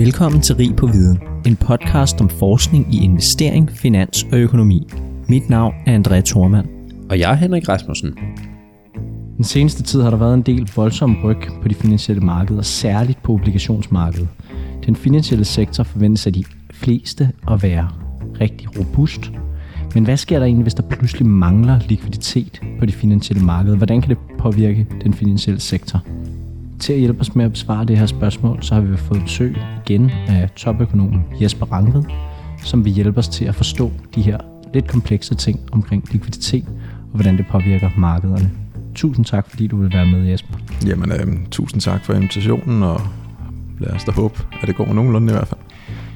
Velkommen til Rig på Viden, en podcast om forskning i investering, finans og økonomi. Mit navn er André Thormand. Og jeg er Henrik Rasmussen. Den seneste tid har der været en del voldsom ryg på de finansielle markeder, særligt på obligationsmarkedet. Den finansielle sektor forventes af de fleste at være rigtig robust. Men hvad sker der egentlig, hvis der pludselig mangler likviditet på de finansielle markeder? Hvordan kan det påvirke den finansielle sektor? Til at hjælpe os med at besvare det her spørgsmål, så har vi fået besøg igen af topøkonomen Jesper Rangved, som vil hjælpe os til at forstå de her lidt komplekse ting omkring likviditet og hvordan det påvirker markederne. Tusind tak, fordi du vil være med, Jesper. Jamen, øh, tusind tak for invitationen, og lad os da håbe, at det går nogenlunde i hvert fald.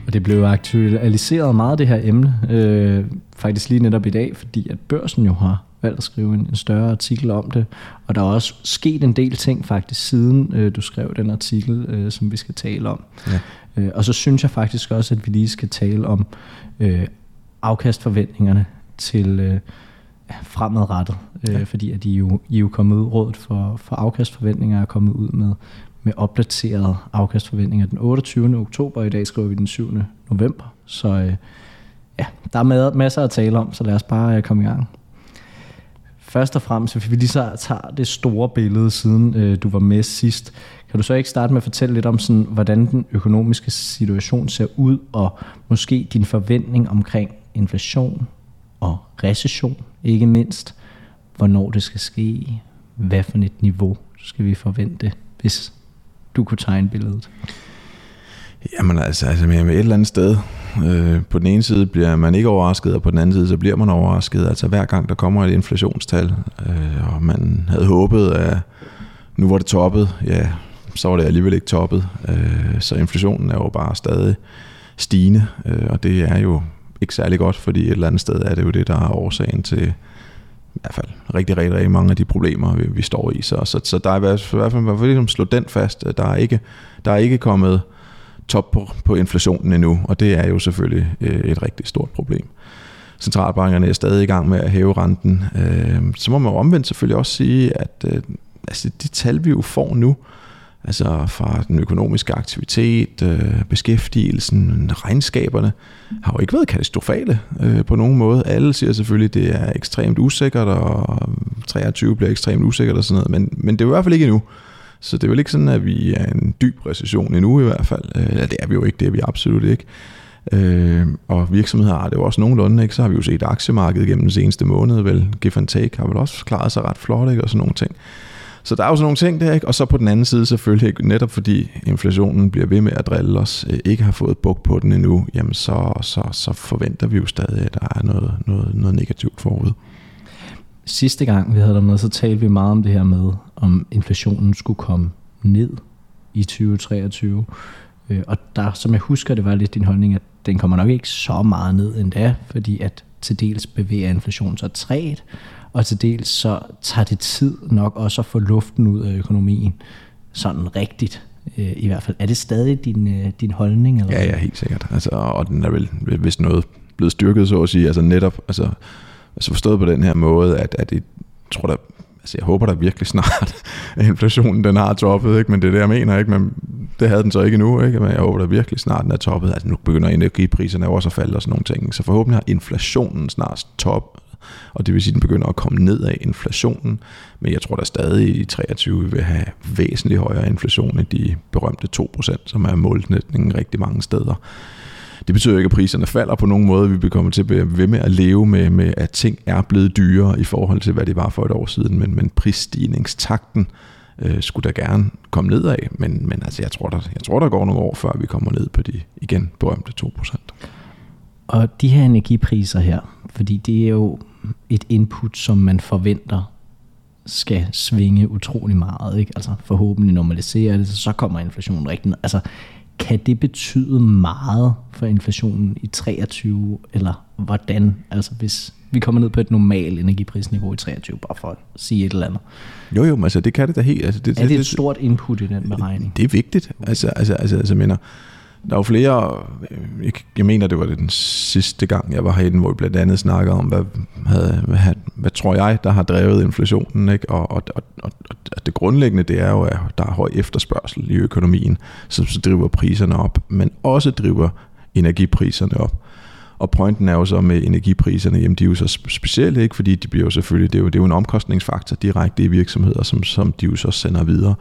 Og det blev aktualiseret meget, det her emne, øh, faktisk lige netop i dag, fordi at børsen jo har valgt at skrive en, en større artikel om det. Og der er også sket en del ting faktisk siden øh, du skrev den artikel, øh, som vi skal tale om. Ja. Øh, og så synes jeg faktisk også, at vi lige skal tale om øh, afkastforventningerne til øh, fremadrettet. Øh, ja. Fordi at I jo, I jo kommet ud, rådet for, for afkastforventninger er kommet ud med, med opdaterede afkastforventninger den 28. oktober. I dag skriver vi den 7. november. Så øh, ja, der er masser at tale om, så lad os bare øh, komme i gang først og fremmest, hvis vi lige så tager det store billede, siden øh, du var med sidst, kan du så ikke starte med at fortælle lidt om, sådan, hvordan den økonomiske situation ser ud, og måske din forventning omkring inflation og recession, ikke mindst, hvornår det skal ske, hvad for et niveau skal vi forvente, hvis du kunne tegne billedet? Jamen altså, altså med et eller andet sted, øh, på den ene side bliver man ikke overrasket, og på den anden side, så bliver man overrasket. Altså hver gang der kommer et inflationstal, øh, og man havde håbet, at nu var det toppet, ja, så var det alligevel ikke toppet. Øh, så inflationen er jo bare stadig stigende, øh, og det er jo ikke særlig godt, fordi et eller andet sted er det jo det, der er årsagen til i hvert fald rigtig, rigtig, rigtig mange af de problemer, vi, vi står i. Så, så, så der er i hvert fald, i hvert fald, ligesom slå den fast, at der er ikke, der er ikke kommet top på, på inflationen endnu, og det er jo selvfølgelig øh, et rigtig stort problem. Centralbankerne er stadig i gang med at hæve renten. Øh, så må man omvendt selvfølgelig også sige, at øh, altså de tal, vi jo får nu, altså fra den økonomiske aktivitet, øh, beskæftigelsen, regnskaberne, har jo ikke været katastrofale øh, på nogen måde. Alle siger selvfølgelig, at det er ekstremt usikkert, og øh, 23 bliver ekstremt usikkert og sådan noget, men, men det er i hvert fald ikke endnu. Så det er vel ikke sådan, at vi er en dyb recession endnu i hvert fald. Øh, det er vi jo ikke, det er vi absolut ikke. Øh, og virksomheder har det jo også nogenlunde, ikke? så har vi jo set aktiemarkedet gennem den seneste måned, vel, give and take, har vel også klaret sig ret flot, ikke? og sådan nogle ting. Så der er jo sådan nogle ting der, ikke? og så på den anden side selvfølgelig, netop fordi inflationen bliver ved med at drille os, øh, ikke har fået buk på den endnu, jamen så, så, så forventer vi jo stadig, at der er noget, noget, noget negativt forud sidste gang vi havde dig med, så talte vi meget om det her med, om inflationen skulle komme ned i 2023. Øh, og der, som jeg husker, det var lidt din holdning, at den kommer nok ikke så meget ned endda, fordi at til dels bevæger inflationen så træt, og til dels så tager det tid nok også at få luften ud af økonomien sådan rigtigt. Øh, I hvert fald. Er det stadig din, øh, din holdning? Eller? Ja, ja, helt sikkert. Altså, og den er vel, hvis noget blevet styrket, så at sige. Altså netop, altså Altså forstået på den her måde, at, at jeg tror der, altså jeg håber da virkelig snart, at inflationen den har toppet, ikke? men det er det, jeg mener, ikke? men det havde den så ikke nu, ikke? men jeg håber da virkelig snart, den er toppet. Altså nu begynder energipriserne også at falde og sådan nogle ting, så forhåbentlig har inflationen snart top, og det vil sige, at den begynder at komme ned af inflationen, men jeg tror da stadig i 23 vil have væsentligt højere inflation end de berømte 2%, som er målsætningen rigtig mange steder. Det betyder ikke, at priserne falder på nogen måde. Vi kommer til at blive ved med at leve med, med, at ting er blevet dyrere i forhold til, hvad det var for et år siden. Men, men prisstigningstakten øh, skulle da gerne komme nedad. Men, men altså, jeg, tror, der, jeg tror, der går nogle år, før vi kommer ned på de igen berømte 2%. Og de her energipriser her, fordi det er jo et input, som man forventer skal svinge utrolig meget. Ikke? Altså forhåbentlig normaliserer det, så kommer inflationen rigtig ned. Altså kan det betyde meget for inflationen i 23, eller hvordan? Altså hvis vi kommer ned på et normalt energiprisniveau i 23, bare for at sige et eller andet. Jo, jo, altså det kan det da helt. Altså, det, er det, det et stort input i den beregning? Det er vigtigt. Altså, altså, altså, altså mener, der er jo flere, jeg, jeg mener det var det den sidste gang, jeg var herinde, hvor vi blandt andet snakkede om, hvad, havde, hvad, hvad tror jeg, der har drevet inflationen, ikke? Og, og, og, og, og det grundlæggende, det er jo, at der er høj efterspørgsel i økonomien, som så driver priserne op, men også driver energipriserne op. Og pointen er jo så med energipriserne, jamen de er jo så specielle, ikke? fordi de bliver jo selvfølgelig, det er jo, det er jo en omkostningsfaktor direkte i virksomheder, som, som de jo så sender videre.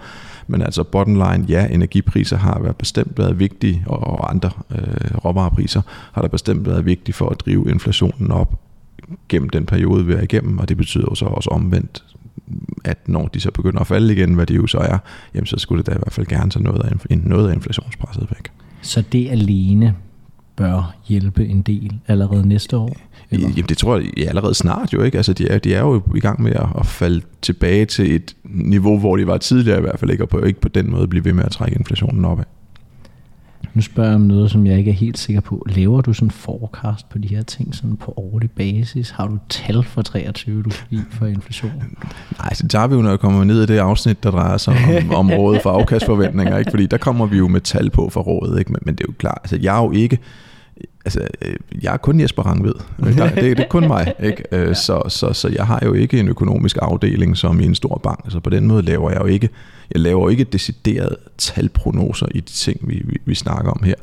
Men altså bottom line, ja, energipriser har været bestemt været vigtige, og andre øh, råvarepriser har der bestemt været vigtige for at drive inflationen op gennem den periode, vi er igennem, og det betyder jo så også omvendt, at når de så begynder at falde igen, hvad det jo så er, jamen så skulle det da i hvert fald gerne tage noget af, noget af inflationspresset væk. Så det alene bør hjælpe en del allerede næste år? Eller? Jamen det tror jeg ja, allerede snart jo ikke. Altså de er, de er jo i gang med at, at falde tilbage til et niveau, hvor de var tidligere i hvert fald ikke, og på, ikke på den måde blive ved med at trække inflationen opad. Nu spørger jeg om noget, som jeg ikke er helt sikker på. Laver du sådan en forecast på de her ting sådan på årlig basis? Har du tal for 23, du give for inflation? Nej, så tager vi jo, når jeg kommer ned i det afsnit, der drejer sig om, om rådet for afkastforventninger. Ikke? Fordi der kommer vi jo med tal på for rådet. Ikke? Men, men det er jo klart, altså jeg er jo ikke altså, øh, jeg er kun Jesper Rangved. Det, det, det er kun mig. Ikke? Øh, så, så, så jeg har jo ikke en økonomisk afdeling som i en stor bank. Så på den måde laver jeg jo ikke, jeg laver jo ikke decideret talprognoser i de ting, vi, vi, vi snakker om her.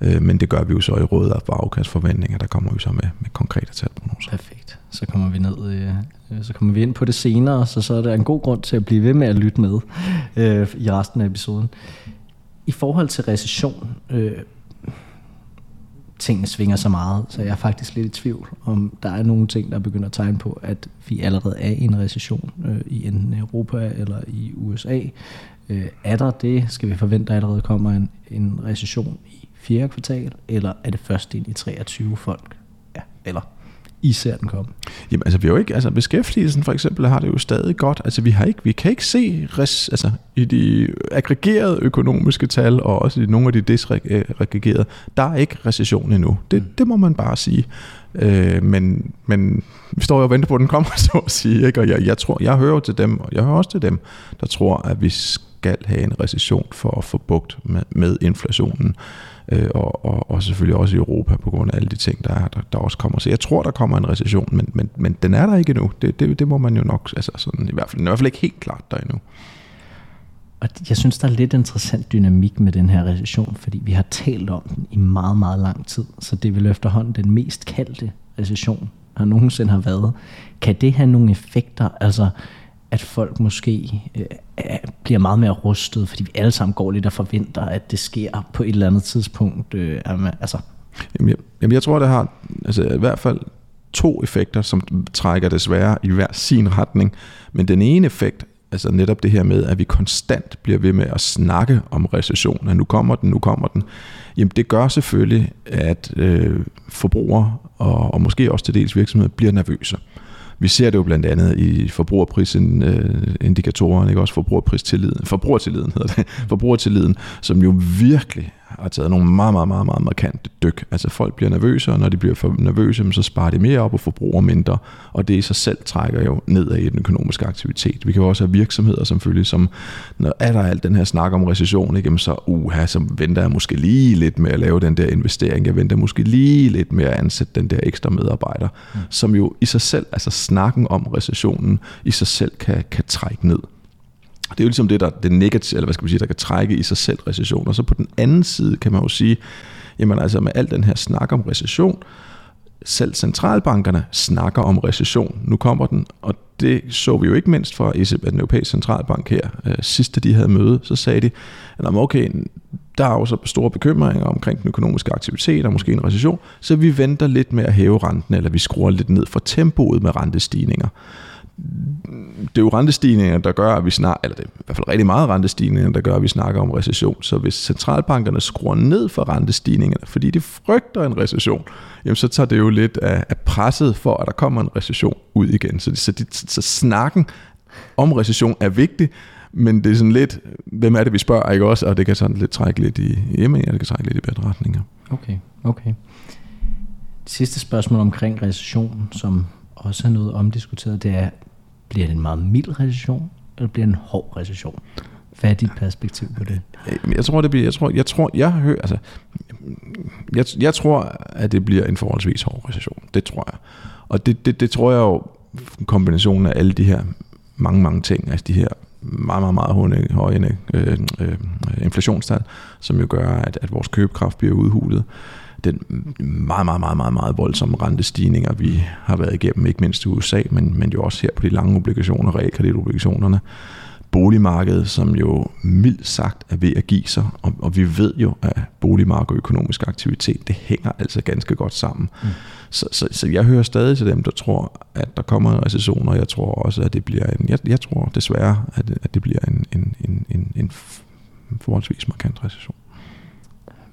Øh, men det gør vi jo så i rådet af afkastforventninger, der kommer vi så med, med konkrete talprognoser. Perfekt. Så kommer vi ned, så kommer vi ind på det senere, så så er der en god grund til at blive ved med at lytte med øh, i resten af episoden. I forhold til recession, øh, tingene svinger så meget, så jeg er faktisk lidt i tvivl, om der er nogle ting, der begynder at tegne på, at vi allerede er i en recession øh, i enten Europa eller i USA. Øh, er der det? Skal vi forvente, at der allerede kommer en, en recession i fjerde kvartal, eller er det først ind i 23 folk? Ja, eller i ser den komme? Jamen altså, vi har jo ikke, altså beskæftigelsen for eksempel har det jo stadig godt. Altså vi har ikke, vi kan ikke se res, altså, i de aggregerede økonomiske tal, og også i nogle af de disaggregerede, der er ikke recession endnu. Det, mm. det må man bare sige. Øh, men, men vi står jo og venter på, at den kommer, så at sige. Ikke? Og jeg, jeg, tror, jeg hører til dem, og jeg hører også til dem, der tror, at vi skal have en recession for at få bugt med, med inflationen øh, øh, og, og, og selvfølgelig også i Europa på grund af alle de ting, der, er, der, der også kommer. Så jeg tror, der kommer en recession, men, men, men den er der ikke endnu. Det, det, det må man jo nok, altså sådan, i hvert fald, i hvert fald ikke helt klart der endnu. Og jeg synes, der er lidt interessant dynamik med den her recession, fordi vi har talt om den i meget, meget lang tid. Så det vil efterhånden den mest kaldte recession, der nogensinde har været. Kan det have nogle effekter? Altså, at folk måske øh, bliver meget mere rustet, fordi vi alle sammen går lidt og forventer, at det sker på et eller andet tidspunkt. Øh, altså. Jamen, jeg, jamen jeg tror, det har altså, i hvert fald to effekter, som trækker desværre i hver sin retning. Men den ene effekt, altså netop det her med, at vi konstant bliver ved med at snakke om recession, at nu kommer den, nu kommer den, jamen det gør selvfølgelig, at øh, forbrugere og, og måske også til dels virksomheder bliver nervøse. Vi ser det jo blandt andet i forbrugerprisindikatoren, ikke også? Forbrugerpristilliden, forbrugertilliden hedder det, forbrugertilliden, som jo virkelig har taget nogle meget, meget, meget, meget markante dyk. Altså folk bliver nervøse, og når de bliver for nervøse, så sparer de mere op og forbruger mindre, og det i sig selv trækker jo nedad i den økonomiske aktivitet. Vi kan jo også have virksomheder selvfølgelig, som når er der alt den her snak om recession, ikke, så, uha, så venter jeg måske lige lidt med at lave den der investering, jeg venter måske lige lidt med at ansætte den der ekstra medarbejder, mm. som jo i sig selv, altså snakken om recessionen, i sig selv kan, kan trække ned. Det er jo ligesom det, der det negative, eller hvad skal man sige, der kan trække i sig selv recession. Og så på den anden side kan man jo sige, jamen altså med al den her snak om recession, selv centralbankerne snakker om recession. Nu kommer den, og det så vi jo ikke mindst fra ECB, den europæiske centralbank her. Øh, de havde møde, så sagde de, at okay, der er også store bekymringer omkring den økonomiske aktivitet og måske en recession, så vi venter lidt med at hæve renten, eller vi skruer lidt ned for tempoet med rentestigninger det er jo rentestigninger, der gør, at vi snakker, eller det er i hvert fald rigtig meget rentestigninger, der gør, at vi snakker om recession. Så hvis centralbankerne skruer ned for rentestigningerne, fordi de frygter en recession, jamen så tager det jo lidt af, af presset for, at der kommer en recession ud igen. Så, så, de, så snakken om recession er vigtig, men det er sådan lidt, hvem er det, vi spørger, ikke også? Og det kan sådan lidt trække lidt i, jamen, det kan trække lidt i bedre retninger. Okay, okay. Det sidste spørgsmål omkring recession, som også er noget omdiskuteret, det er, bliver det en meget mild recession, eller bliver det en hård recession? Hvad er dit perspektiv på det? Jeg tror, det bliver, jeg tror, jeg tror, jeg hører, altså, jeg, jeg tror, at det bliver en forholdsvis hård recession. Det tror jeg. Og det, det, det tror jeg jo, kombinationen af alle de her mange, mange ting, altså de her meget, meget, meget høje, høje øh, øh, øh, inflationstal, som jo gør, at, at vores købekraft bliver udhulet. Den meget, meget, meget, meget, meget voldsomme rentestigninger, vi har været igennem, ikke mindst i USA, men, men jo også her på de lange obligationer, realkreditobligationerne, boligmarkedet, som jo mildt sagt er ved at give sig, og, og vi ved jo, at boligmarked og økonomisk aktivitet, det hænger altså ganske godt sammen. Mm. Så, så, så jeg hører stadig til dem, der tror, at der kommer en recession, og jeg tror også, at det bliver en, jeg, jeg tror desværre, at det, at det bliver en, en, en, en, en forholdsvis markant recession.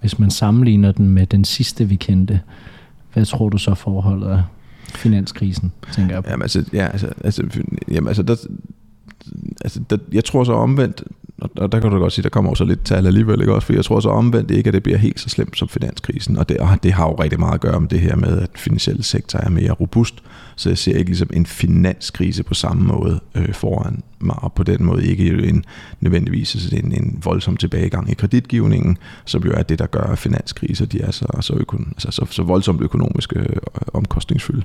Hvis man sammenligner den med den sidste, vi kendte, hvad tror du så forholdet er? Finanskrisen, tænker jeg på. Jamen altså, ja, altså, altså, jamen, altså der, altså, der, jeg tror så omvendt, og der kan du godt sige, der kommer også lidt tal alligevel, ikke også? For jeg tror så omvendt ikke, at det bliver helt så slemt som finanskrisen. Og det, og det har jo rigtig meget at gøre med det her med, at finansielle sektor er mere robust. Så jeg ser ikke ligesom en finanskrise på samme måde øh, foran mig, og på den måde ikke en, nødvendigvis en, en voldsom tilbagegang i kreditgivningen, som jo er det, der gør, at finanskriser de er så, så, økon, altså, så, så voldsomt økonomisk øh, omkostningsfylde.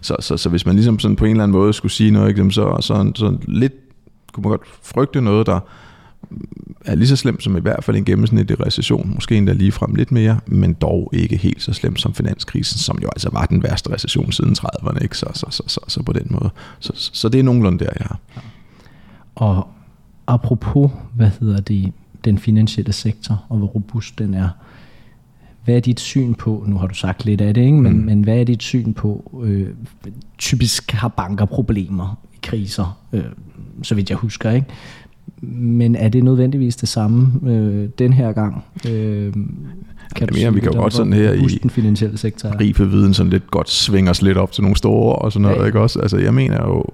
Så, så, så hvis man ligesom sådan på en eller anden måde skulle sige noget, ikke, så, så, så lidt kunne man godt frygte noget, der er lige så slemt som i hvert fald en gennemsnitlig recession, måske endda lige frem lidt mere, men dog ikke helt så slemt som finanskrisen, som jo altså var den værste recession siden 30'erne, ikke? Så, så, så, så, så på den måde. Så, så det er nogenlunde der, jeg har. Og apropos, hvad hedder det, den finansielle sektor, og hvor robust den er, hvad er dit syn på, nu har du sagt lidt af det, ikke? Men, mm. men hvad er dit syn på, øh, typisk har banker problemer i kriser, øh, så vidt jeg husker, ikke? Men er det nødvendigvis det samme øh, den her gang? Øh, kan jeg mener, vi kan jo godt sådan her i den finansielle sektor. rife viden sådan lidt godt svinge os lidt op til nogle store og sådan noget, ja. ikke også? Altså jeg mener jo,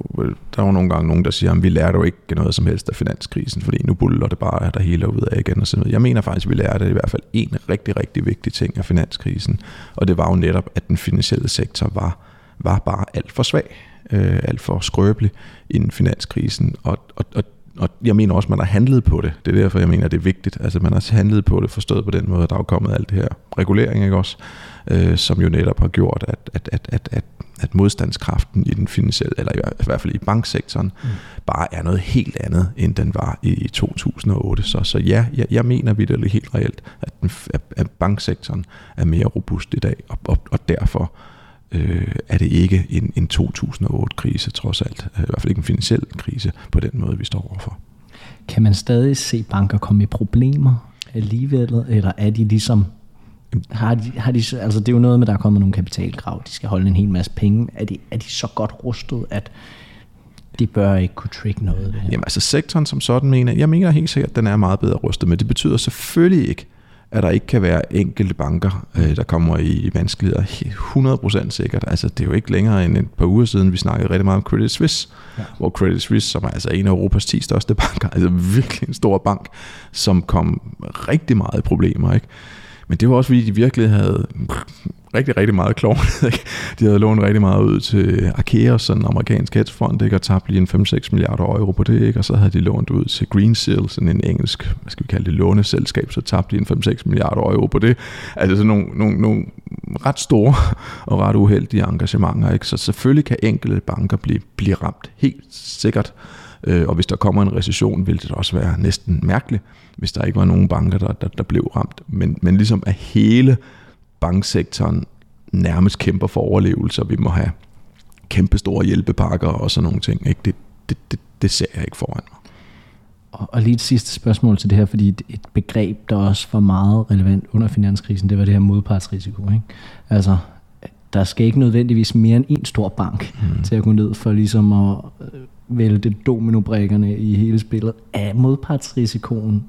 der er jo nogle gange nogen, der siger, at vi lærte jo ikke noget som helst af finanskrisen, fordi nu buller det bare, der hele ud af igen og sådan noget. Jeg mener faktisk, at vi lærte i hvert fald en rigtig, rigtig vigtig ting af finanskrisen, og det var jo netop, at den finansielle sektor var, var bare alt for svag, øh, alt for skrøbelig inden finanskrisen, og, og, og og jeg mener også, at man har handlet på det. Det er derfor, jeg mener, at det er vigtigt. Altså, man har handlet på det, forstået på den måde, at der er kommet alt det her regulering, ikke også? Øh, som jo netop har gjort, at, at, at, at, at, at modstandskraften i den finansielle, eller i hvert fald i banksektoren, mm. bare er noget helt andet, end den var i 2008. Så, så ja, jeg, jeg mener vidderligt helt reelt, at, den, at banksektoren er mere robust i dag, og, og, og derfor øh, er det ikke en, en 2008-krise trods alt. Øh, I hvert fald ikke en finansiel krise på den måde, vi står overfor. Kan man stadig se banker komme i problemer alligevel, eller er de ligesom har de, har de, altså det er jo noget med, der er kommet nogle kapitalkrav, de skal holde en hel masse penge. Er de, er de så godt rustet, at det bør ikke kunne trigge noget? Det her? Jamen altså sektoren som sådan mener, jeg mener helt sikkert, at den er meget bedre rustet, men det betyder selvfølgelig ikke, at der ikke kan være enkelte banker, øh, der kommer i vanskeligheder 100% sikkert. Altså, det er jo ikke længere end et par uger siden, vi snakkede rigtig meget om Credit Suisse, ja. hvor Credit Suisse, som er altså en af Europas 10 største banker, altså virkelig en stor bank, som kom rigtig meget i problemer. Ikke? Men det var også fordi, de virkelig havde rigtig, rigtig meget klovn. de havde lånt rigtig meget ud til Arkeos, sådan en amerikansk hedgefond, ikke? og tabt lige en 5-6 milliarder euro på det, ikke? og så havde de lånt ud til Green Seal, sådan en engelsk, hvad skal vi kalde det, låneselskab, så tabte de en 5-6 milliarder euro på det. Altså sådan nogle, nogle, nogle ret store og ret uheldige engagementer. Ikke? Så selvfølgelig kan enkelte banker blive, blive ramt, helt sikkert. Øh, og hvis der kommer en recession, vil det også være næsten mærkeligt, hvis der ikke var nogen banker, der, der, der blev ramt. Men, men ligesom at hele banksektoren nærmest kæmper for overlevelse, og vi må have kæmpe store hjælpepakker og sådan nogle ting. Ikke? Det, det, det, det ser jeg ikke foran mig. Og, og lige et sidste spørgsmål til det her, fordi et begreb, der også var meget relevant under finanskrisen, det var det her modpartsrisiko. Ikke? Altså, der skal ikke nødvendigvis mere end en stor bank mm. til at gå ned for ligesom at øh, vælte dominobrikkerne i hele spillet. Er modpartsrisikoen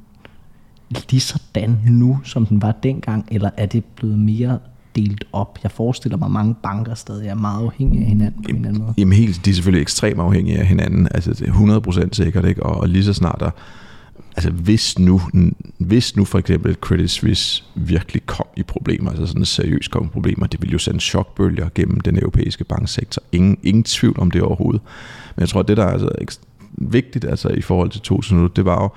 lige sådan nu, som den var dengang, eller er det blevet mere delt op? Jeg forestiller mig, at mange banker stadig er meget afhængige af hinanden på en eller anden måde. Jamen helt, de er selvfølgelig ekstremt afhængige af hinanden, altså det er 100% sikkert, ikke? Og, og lige så snart der, altså hvis nu, hvis nu for eksempel Credit Suisse virkelig kom i problemer, altså sådan seriøst kom i problemer, det ville jo sende chokbølger gennem den europæiske banksektor. Ingen, ingen tvivl om det overhovedet. Men jeg tror, at det der er altså vigtigt altså i forhold til 2008, det var jo,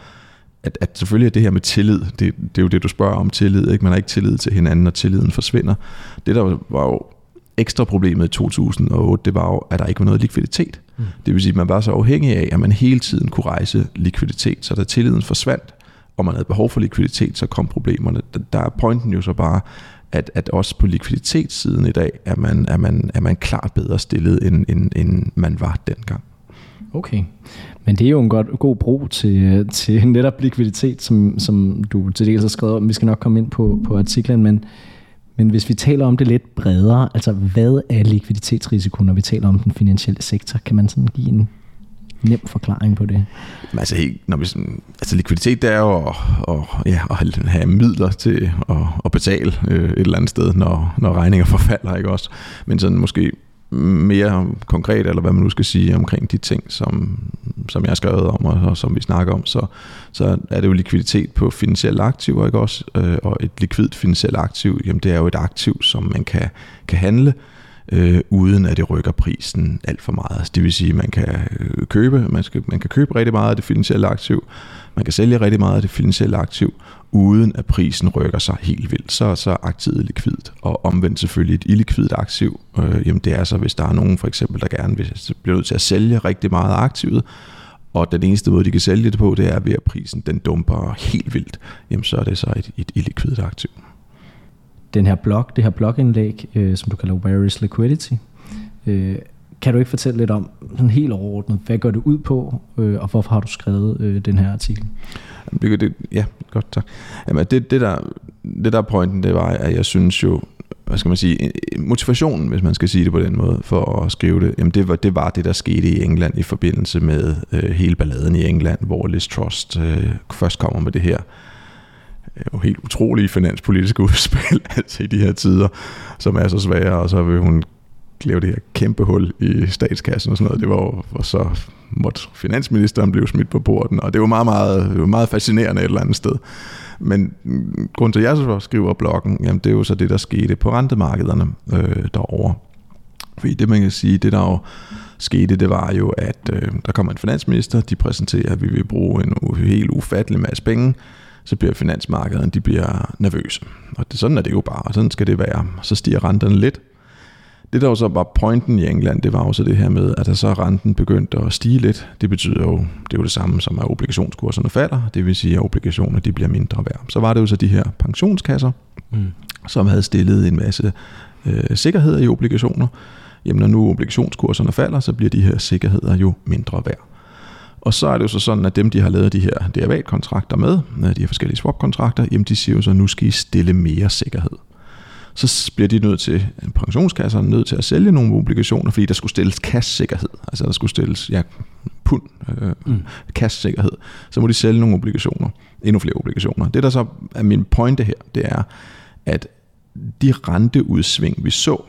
at, at selvfølgelig er det her med tillid, det, det er jo det, du spørger om tillid. Ikke? Man har ikke tillid til hinanden, og tilliden forsvinder. Det der var jo ekstra problemet i 2008, det var jo, at der ikke var noget likviditet. Mm. Det vil sige, at man var så afhængig af, at man hele tiden kunne rejse likviditet, så da tilliden forsvandt, og man havde behov for likviditet, så kom problemerne. Der er pointen jo så bare, at, at også på likviditetssiden i dag, er man, er man, er man klart bedre stillet, end, end, end man var dengang. Okay, men det er jo en godt, god bro til, øh, til netop likviditet, som, som du til dels har skrevet om. Vi skal nok komme ind på, på artiklen, men, men hvis vi taler om det lidt bredere, altså hvad er likviditetsrisiko, når vi taler om den finansielle sektor? Kan man sådan give en nem forklaring på det? Men altså, når vi sådan, altså likviditet det er jo at, at, ja, at have midler til at, at betale øh, et eller andet sted, når, når regninger forfalder, ikke også? Men sådan måske mere konkret, eller hvad man nu skal sige omkring de ting, som, som jeg har skrevet om, og, og som vi snakker om, så, så er det jo likviditet på finansielle aktiver, ikke også? Øh, og et likvidt finansielt aktiv, jamen det er jo et aktiv, som man kan, kan handle, øh, Øh, uden at det rykker prisen alt for meget. Altså, det vil sige, at man kan øh, købe, man, skal, man kan købe rigtig meget af det finansielle aktiv, man kan sælge rigtig meget af det finansielle aktiv, uden at prisen rykker sig helt vildt. Så, så er aktivet likvidt, og omvendt selvfølgelig et illikvidt aktiv. Øh, jamen det er så, hvis der er nogen for eksempel, der gerne vil, bliver nødt til at sælge rigtig meget af aktivet, og den eneste måde, de kan sælge det på, det er ved at prisen den dumper helt vildt, jamen så er det så et, et illikvidt aktiv den her blog, det her blogindlæg, øh, som du kalder Where is Liquidity. Øh, kan du ikke fortælle lidt om, sådan helt overordnet, hvad går det ud på, øh, og hvorfor har du skrevet øh, den her artikel? Det, det, ja, godt, tak. Jamen, det, det, der, det der pointen, det var, at jeg synes jo, hvad skal man sige, motivationen, hvis man skal sige det på den måde, for at skrive det, jamen det var det, var det der skete i England i forbindelse med øh, hele balladen i England, hvor Liz Trust øh, først kommer med det her jo helt utrolige finanspolitiske udspil altså i de her tider, som er så svære, og så vil hun lave det her kæmpe hul i statskassen og sådan noget. Det var og så måtte finansministeren blive smidt på borden, og det var meget, meget, det var meget fascinerende et eller andet sted. Men grund til, at jeg så skriver bloggen, jamen det er jo så det, der skete på rentemarkederne øh, derovre. Fordi det, man kan sige, det der jo skete, det var jo, at øh, der kommer en finansminister, de præsenterer, at vi vil bruge en helt ufattelig masse penge, så bliver finansmarkederne de bliver nervøse. Og det, sådan er det jo bare, og sådan skal det være. Så stiger renterne lidt. Det der jo så var pointen i England, det var jo så det her med, at der så renten begyndte at stige lidt. Det betyder jo, det er jo det samme som at obligationskurserne falder, det vil sige, at obligationer de bliver mindre værd. Så var det jo så de her pensionskasser, mm. som havde stillet en masse øh, sikkerheder i obligationer. Jamen når nu obligationskurserne falder, så bliver de her sikkerheder jo mindre værd. Og så er det jo så sådan, at dem, de har lavet de her derivatkontrakter med, øh, de her forskellige swap-kontrakter, jamen de siger jo så, at nu skal I stille mere sikkerhed. Så bliver de nødt til, pensionskasserne nødt til at sælge nogle obligationer, fordi der skulle stilles cash-sikkerhed. Altså der skulle stilles ja, pund øh, mm. cash-sikkerhed. Så må de sælge nogle obligationer. Endnu flere obligationer. Det der så er min pointe her, det er, at de renteudsving, vi så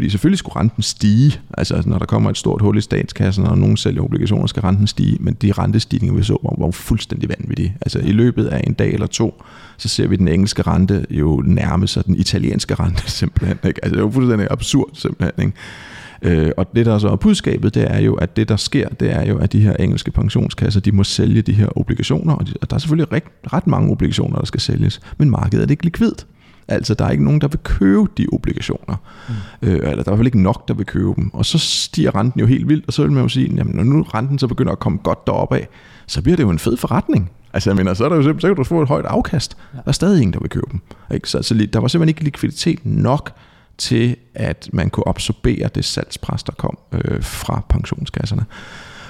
fordi selvfølgelig skulle renten stige, altså når der kommer et stort hul i statskassen, og nogen sælger obligationer, skal renten stige, men de rentestigninger, vi så, var, var fuldstændig vanvittige. Altså i løbet af en dag eller to, så ser vi den engelske rente jo nærme sig den italienske rente simpelthen. Ikke? Altså det er fuldstændig absurd simpelthen. Ikke? Øh, og det der så er budskabet, det er jo, at det der sker, det er jo, at de her engelske pensionskasser, de må sælge de her obligationer, og, de, og der er selvfølgelig ret, ret mange obligationer, der skal sælges, men markedet er ikke likvidt. Altså, der er ikke nogen, der vil købe de obligationer. Mm. Øh, eller der er i hvert fald ikke nok, der vil købe dem. Og så stiger renten jo helt vildt, og så vil man jo sige, jamen, når nu renten så begynder at komme godt deroppe af, så bliver det jo en fed forretning. Altså, jeg mener, så, er der jo simpelthen, så kan du få et højt afkast. Ja. Der er stadig ingen, der vil købe dem. Ikke? Så altså, der var simpelthen ikke likviditet nok til, at man kunne absorbere det salgspres, der kom øh, fra pensionskasserne.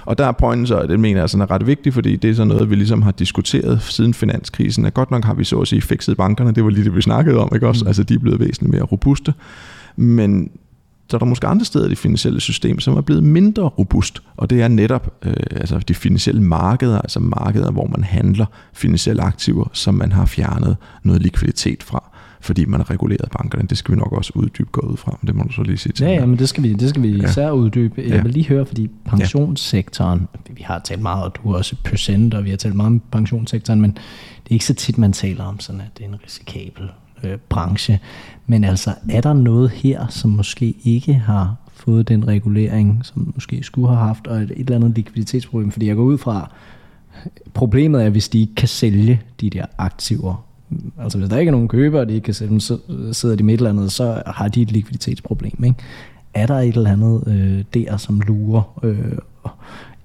Og der er pointen så, det mener jeg sådan er ret vigtigt, fordi det er sådan noget, vi ligesom har diskuteret siden finanskrisen. At godt nok har vi så at sige fikset bankerne, det var lige det, vi snakkede om, ikke også? Mm. Altså de er blevet væsentligt mere robuste. Men så er der måske andre steder i det finansielle system, som er blevet mindre robust, og det er netop øh, altså de finansielle markeder, altså markeder, hvor man handler finansielle aktiver, som man har fjernet noget likviditet fra fordi man har reguleret bankerne. Det skal vi nok også uddybe gå ud fra, men det må du så lige sige til. Ja, ja men det skal vi, det skal vi ja. især uddybe. Jeg ja. vil lige høre, fordi pensionssektoren, ja. vi har talt meget, og du er også procent, og vi har talt meget om pensionssektoren, men det er ikke så tit, man taler om sådan, at det er en risikabel øh, branche. Men altså, er der noget her, som måske ikke har fået den regulering, som måske skulle have haft, og et, et eller andet likviditetsproblem? Fordi jeg går ud fra, Problemet er, hvis de ikke kan sælge de der aktiver. Altså hvis der ikke er nogen køber, og de ikke kan sælge dem, så sidder de med et eller andet, så har de et likviditetsproblem. Ikke? Er der et eller andet øh, der, som lurer øh,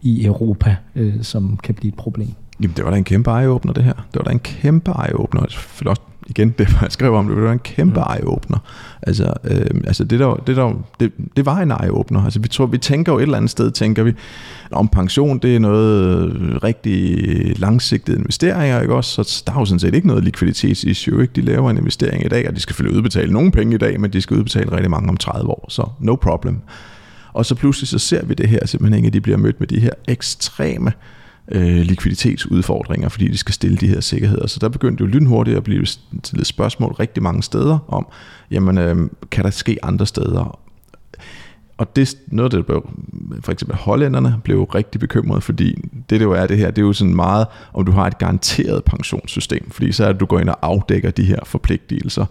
i Europa, øh, som kan blive et problem? Jamen, det var da en kæmpe eye-opener, det her. Det var da en kæmpe eye-opener. Selvfølgelig også igen, det jeg skrev om det, det var en kæmpe mm. eye-opener. Altså, øh, altså det, der, det, der, det, det var en eye-opener. Altså, vi, tror, vi tænker jo et eller andet sted, tænker vi, om pension, det er noget rigtig langsigtet investeringer, ikke også? Så der er jo sådan set ikke noget likviditetsissue, ikke? De laver en investering i dag, og de skal selvfølgelig udbetale nogle penge i dag, men de skal udbetale rigtig mange om 30 år, så no problem. Og så pludselig så ser vi det her simpelthen, at de bliver mødt med de her ekstreme øh, øh, likviditetsudfordringer, fordi de skal stille de her sikkerheder. Så der begyndte jo lynhurtigt at blive stillet spørgsmål rigtig mange steder om, jamen øh, kan der ske andre steder? Og det, noget det blev, for eksempel hollænderne blev rigtig bekymret, fordi det det jo er det her, det er jo sådan meget, om du har et garanteret pensionssystem, fordi så er det, at du går ind og afdækker de her forpligtelser.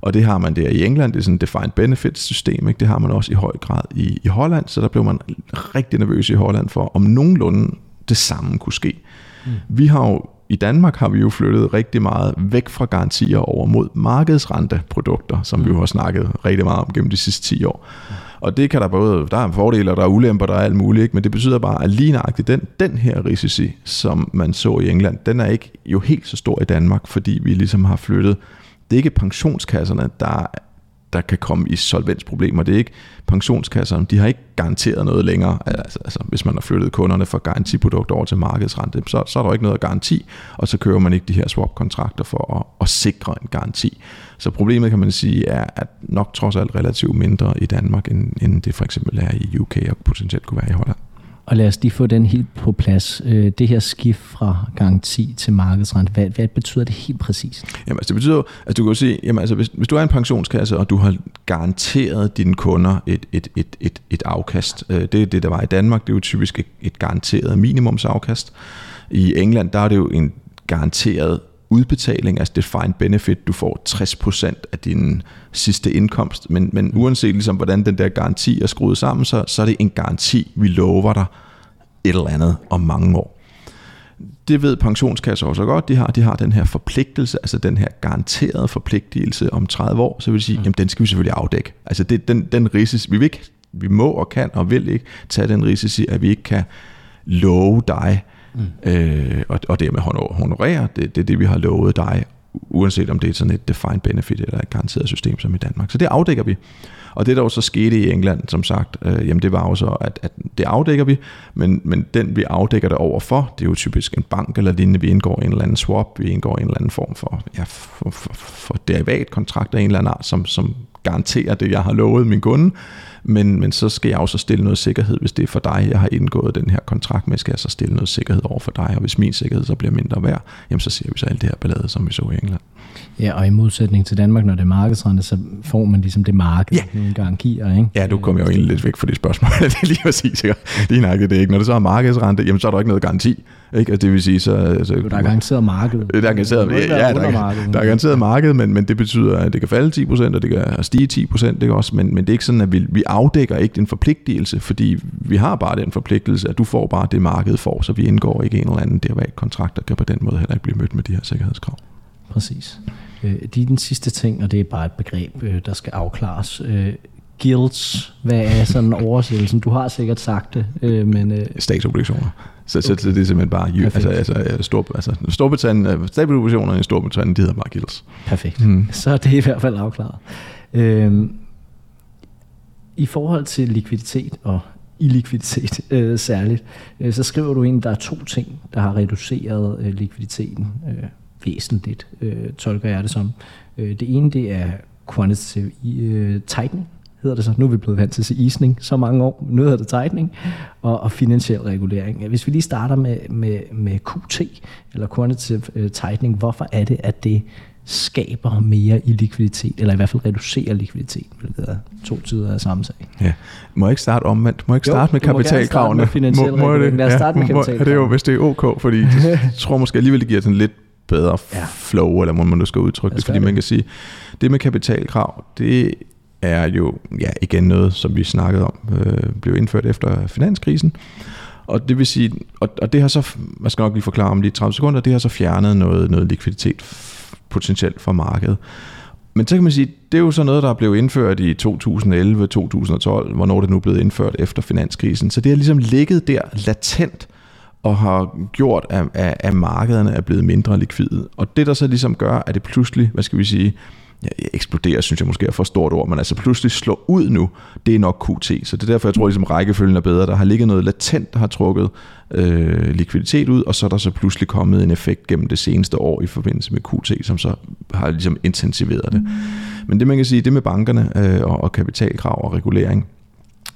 Og det har man der i England, det er sådan et defined benefits system, ikke? det har man også i høj grad i, i Holland, så der blev man rigtig nervøs i Holland for, om nogenlunde det samme kunne ske. Mm. Vi har jo i Danmark har vi jo flyttet rigtig meget væk fra garantier over mod markedsrenteprodukter, som mm. vi jo har snakket rigtig meget om gennem de sidste 10 år. Mm. Og det kan der både, der er fordele, og der er ulemper, der er alt muligt, ikke? men det betyder bare, at lige nøjagtigt den, den her risici, som man så i England, den er ikke jo helt så stor i Danmark, fordi vi ligesom har flyttet, det er ikke pensionskasserne, der der kan komme i solvensproblemer. Det er ikke pensionskasserne, de har ikke garanteret noget længere. Altså, altså hvis man har flyttet kunderne fra garantiprodukter over til markedsrente, så, så er der ikke noget garanti, og så kører man ikke de her swap-kontrakter for at, at sikre en garanti. Så problemet kan man sige er at nok trods alt relativt mindre i Danmark, end, end det for eksempel er i UK og potentielt kunne være i Holland. Og lad os lige få den helt på plads. Øh, det her skift fra garanti til markedsrente, hvad, hvad betyder det helt præcis? Jamen, altså, det betyder at du kan sige, jamen, altså, hvis, hvis du er en pensionskasse, og du har garanteret dine kunder et, et, et, et, et afkast, øh, det er det, der var i Danmark, det er jo typisk et, et garanteret minimumsafkast. I England, der er det jo en garanteret udbetaling, altså defined benefit, du får 60% af din sidste indkomst, men, men uanset ligesom, hvordan den der garanti er skruet sammen, så, så er det en garanti, vi lover dig et eller andet om mange år. Det ved pensionskasser også godt, de har, de har den her forpligtelse, altså den her garanterede forpligtelse om 30 år, så vil sige, mm. jamen den skal vi selvfølgelig afdække. Altså det, den, den risici, vi, vil ikke, vi må og kan og vil ikke tage den risici, at vi ikke kan love dig, mm. øh, og, og dermed honorere, det, det er det, vi har lovet dig, uanset om det er sådan et defined benefit eller et garanteret system som i Danmark. Så det afdækker vi. Og det der jo så skete i England, som sagt, øh, jamen det var jo så, at, at det afdækker vi, men, men den vi afdækker det overfor, det er jo typisk en bank eller lignende, vi indgår en eller anden swap, vi indgår en eller anden form for, ja, for, for, for derivatkontrakt af en eller anden art, som, som garanterer det, jeg har lovet min kunde, men, men så skal jeg også stille noget sikkerhed, hvis det er for dig, jeg har indgået den her kontrakt med, skal jeg så stille noget sikkerhed over for dig, og hvis min sikkerhed så bliver mindre værd, jamen så ser vi så alt det her ballade, som vi så i England. Ja, og i modsætning til Danmark, når det er markedsrente, så får man ligesom det marked, ja. nogle garantier, ikke? Ja, du kommer jo egentlig lidt væk fra det spørgsmål, det er lige sige, sikkert. Lige nok, det er ikke. Når det så er markedsrente, jamen så er der ikke noget garanti. Ikke? Altså, det vil sige, så, så, der er garanteret marked. Der er garanteret, ja, der, er, der er garanteret marked, men, men det betyder, at det kan falde 10%, og det kan stige 10%, det også, men, men det er ikke sådan, at vi, vi afdækker ikke den forpligtelse, fordi vi har bare den forpligtelse, at du får bare det markedet får, så vi indgår ikke en eller anden derivat kontrakt, der kan på den måde heller ikke blive mødt med de her sikkerhedskrav. Præcis. Øh, det er den sidste ting, og det er bare et begreb, øh, der skal afklares. Øh, guilds, hvad er sådan oversættelsen? Du har sikkert sagt det, men... Statsobligationer. Så, okay. så, så det er simpelthen bare, altså, altså, stor, altså Storbritannien, statsobligationerne i Storbritannien, de hedder bare guilds. Perfekt. Mm. Så er det i hvert fald afklaret. Øhm, I forhold til likviditet og illikviditet øh, særligt, øh, så skriver du ind, at der er to ting, der har reduceret øh, likviditeten øh, væsentligt, øh, tolker jeg det som. Øh, det ene, det er quantitative øh, tightening, hedder det så. Nu er vi blevet vant til at sige isning så mange år. Nu hedder det tightening og, og finansiel regulering. Hvis vi lige starter med, med, med QT, eller quantitative uh, tightening, hvorfor er det, at det skaber mere i likviditet, eller i hvert fald reducerer likviditet, hvilket er to tider af samme sag. Ja. Må jeg ikke starte omvendt? Må jeg ikke starte jo, med kapitalkravene? Finansiel må, må det, Lad os starte med kapitalkravene. Det er jo, hvis det er ok, fordi jeg tror måske alligevel, det giver sådan lidt bedre ja. flow, eller må man nu skal udtrykke det, fordi det. man kan sige, det med kapitalkrav, det er jo ja, igen noget, som vi snakkede om, øh, blev indført efter finanskrisen. Og det vil sige, og, og det har så, man skal nok lige forklare om lige 30 sekunder, det har så fjernet noget, noget likviditet potentielt fra markedet. Men så kan man sige, det er jo så noget, der blev indført i 2011, 2012, hvornår det nu blevet indført efter finanskrisen. Så det har ligesom ligget der latent og har gjort, at, at, at markederne er blevet mindre likvide. Og det, der så ligesom gør, at det pludselig, hvad skal vi sige, ja, eksploderer, synes jeg måske er for stort ord, men altså pludselig slår ud nu, det er nok QT. Så det er derfor, jeg tror, at ligesom rækkefølgen er bedre. Der har ligget noget latent, der har trukket øh, likviditet ud, og så er der så pludselig kommet en effekt gennem det seneste år i forbindelse med QT, som så har ligesom intensiveret det. Mm. Men det man kan sige, det med bankerne øh, og, og kapitalkrav og regulering,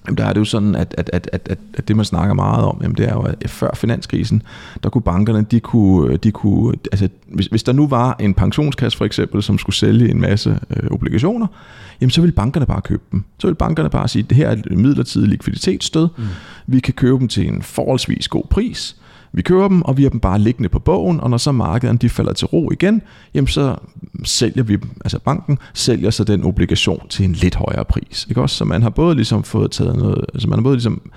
Jamen, der er det jo sådan, at, at, at, at, at det man snakker meget om, jamen, det er jo, at før finanskrisen, der kunne bankerne, de kunne, de kunne altså, hvis, hvis der nu var en pensionskasse for eksempel, som skulle sælge en masse øh, obligationer, jamen så ville bankerne bare købe dem. Så ville bankerne bare sige, det her er et midlertidigt likviditetsstød, mm. vi kan købe dem til en forholdsvis god pris, vi kører dem, og vi har dem bare liggende på bogen, og når så markederne de falder til ro igen, jamen så sælger vi dem, altså banken sælger så den obligation til en lidt højere pris. Ikke også? Så man har både ligesom fået taget noget, altså man har både ligesom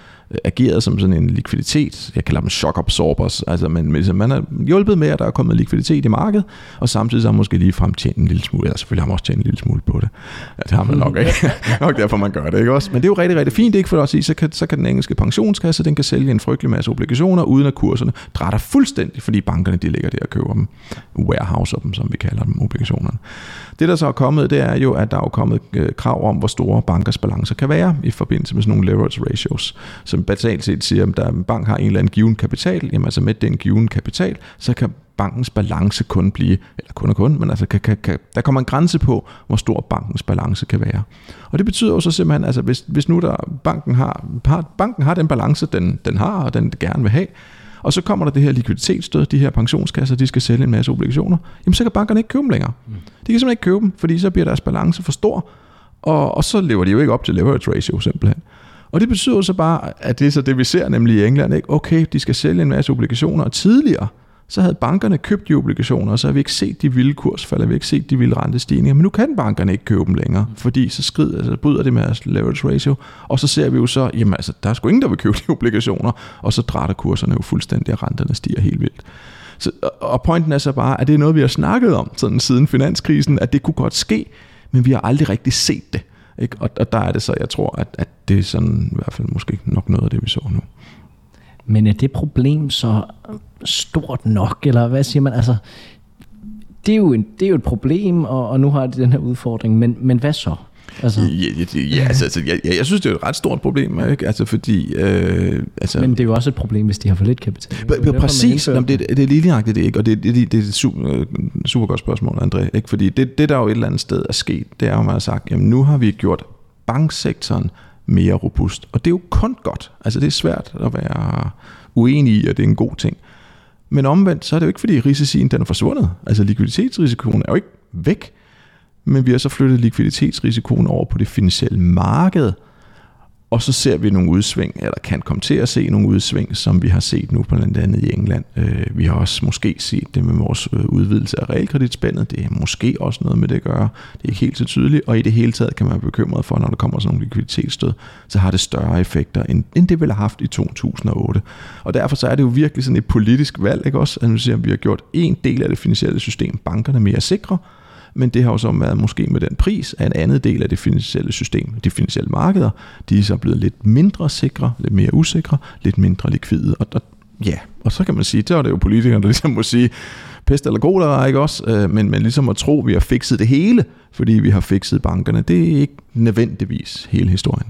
ageret som sådan en likviditet, jeg kalder dem shock absorbers, altså man, ligesom, man har hjulpet med, at der er kommet likviditet i markedet, og samtidig så har man måske lige frem tjent en lille smule, eller selvfølgelig har man også tjent en lille smule på det. Ja, det har man nok ikke. nok derfor man gør det, ikke også? Men det er jo rigtig, rigtig fint, ikke for at sige, så kan, så kan den engelske pensionskasse, den kan sælge en frygtelig masse obligationer, uden at kurserne drætter fuldstændig, fordi bankerne de ligger der og køber dem, warehouse dem, som vi kalder dem, obligationerne. Det der så er kommet, det er jo, at der er kommet øh, krav om, hvor store bankers balancer kan være i forbindelse med sådan nogle leverage ratios, som basalt set siger, at der en bank har en eller anden given kapital, jamen altså med den given kapital, så kan bankens balance kun blive, eller kun og kun, men altså kan, kan, kan, der kommer en grænse på, hvor stor bankens balance kan være. Og det betyder jo så simpelthen, altså hvis, hvis nu der banken har, banken har den balance, den, den har, og den gerne vil have, og så kommer der det her likviditetsstød, de her pensionskasser, de skal sælge en masse obligationer, jamen så kan bankerne ikke købe dem længere. De kan simpelthen ikke købe dem, fordi så bliver deres balance for stor, og, og så lever de jo ikke op til leverage ratio simpelthen. Og det betyder så bare, at det er så det, vi ser nemlig i England. Ikke? Okay, de skal sælge en masse obligationer, og tidligere, så havde bankerne købt de obligationer, og så har vi ikke set de vilde kursfald, vi har ikke set de vilde rentestigninger, men nu kan bankerne ikke købe dem længere, fordi så skrider, altså bryder det med deres leverage ratio, og så ser vi jo så, jamen altså, der er sgu ingen, der vil købe de obligationer, og så drætter kurserne jo fuldstændig, og renterne stiger helt vildt. Så, og pointen er så bare, at det er noget, vi har snakket om sådan siden finanskrisen, at det kunne godt ske, men vi har aldrig rigtig set det. Ikke? Og, og der er det så, jeg tror, at, at det er sådan i hvert fald måske nok noget af det, vi så nu. Men er det problem så stort nok, eller hvad siger man? Altså, det er jo, en, det er jo et problem, og, og nu har de den her udfordring, men, men hvad så? Altså. Ja, ja, ja altså, altså jeg, jeg synes, det er et ret stort problem, ikke? Altså, fordi... Øh, altså, Men det er jo også et problem, hvis de har for lidt kapital. Det præcis, Jamen, det, det er lige nøjagtigt det, ikke? Og det, det, det, det er et super, super godt spørgsmål, André. Ikke? Fordi det, det, der jo et eller andet sted er sket, det er jo, man har sagt, jamen nu har vi gjort banksektoren mere robust. Og det er jo kun godt. Altså, det er svært at være uenig i, at det er en god ting. Men omvendt, så er det jo ikke, fordi risicien den er forsvundet. Altså, likviditetsrisikoen er jo ikke væk men vi har så flyttet likviditetsrisikoen over på det finansielle marked, og så ser vi nogle udsving, eller kan komme til at se nogle udsving, som vi har set nu på blandt andet i England. Øh, vi har også måske set det med vores øh, udvidelse af realkreditspændet. Det er måske også noget med det at gøre. Det er ikke helt så tydeligt, og i det hele taget kan man være bekymret for, når der kommer sådan nogle likviditetsstød, så har det større effekter, end, end det ville have haft i 2008. Og derfor så er det jo virkelig sådan et politisk valg, ikke også? At nu siger, at vi har gjort en del af det finansielle system, bankerne mere sikre, men det har jo så været måske med den pris, at en anden del af det finansielle system, de finansielle markeder, de er så blevet lidt mindre sikre, lidt mere usikre, lidt mindre likvide. Og, og ja, og så kan man sige, det er det jo politikerne, der ligesom må sige, pest eller god der ikke også, øh, men, men ligesom at tro, at vi har fikset det hele, fordi vi har fikset bankerne, det er ikke nødvendigvis hele historien.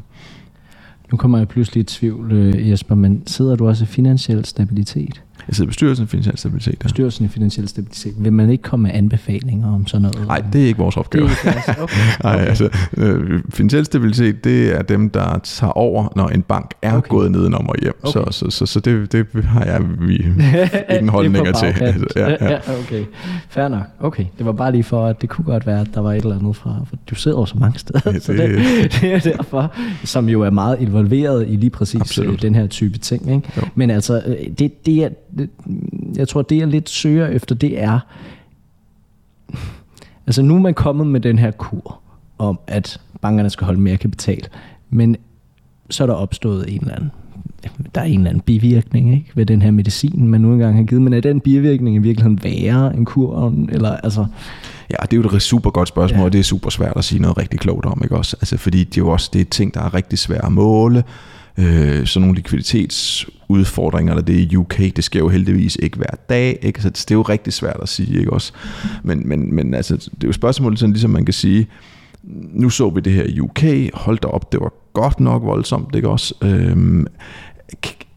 Nu kommer jeg pludselig i tvivl, øh, Jesper, men sidder du også i finansiel stabilitet? Jeg sidder i bestyrelsen i Finansiel Stabilitet. Ja. Bestyrelsen i Finansiel Stabilitet. Vil man ikke komme med anbefalinger om sådan noget? Nej, det er ikke vores opgave. Det er ikke okay. Nej, okay. altså, øh, Finansiel Stabilitet, det er dem, der tager over, når en bank er okay. gået nedenom og hjem. Okay. Så, så, så, så det, det har jeg vi, ingen holdninger til. Altså, ja, ja. ja, okay. Fair nok. Okay, det var bare lige for, at det kunne godt være, at der var et eller andet fra, for du sidder jo så mange steder, ja, det, så det, det er derfor, som jo er meget involveret i lige præcis øh, Absolut. den her type ting. Ikke? Men altså, øh, det, det er, jeg tror, det jeg lidt søger efter, det er, altså nu er man kommet med den her kur om, at bankerne skal holde mere kapital, men så er der opstået en eller anden der er en eller anden bivirkning ikke, ved den her medicin, man nu engang har givet, men er den bivirkning i virkeligheden værre end kuren? Eller, altså, Ja, det er jo et super godt spørgsmål, ja. og det er super svært at sige noget rigtig klogt om, ikke også? Altså, fordi det er jo også det er ting, der er rigtig svære at måle. Øh, sådan nogle likviditetsudfordringer, der det er i UK, det sker jo heldigvis ikke hver dag, ikke? Så det er jo rigtig svært at sige, ikke også? Men, men, men altså, det er jo spørgsmålet sådan, ligesom man kan sige, nu så vi det her i UK, hold da op, det var godt nok voldsomt, ikke også? Øhm,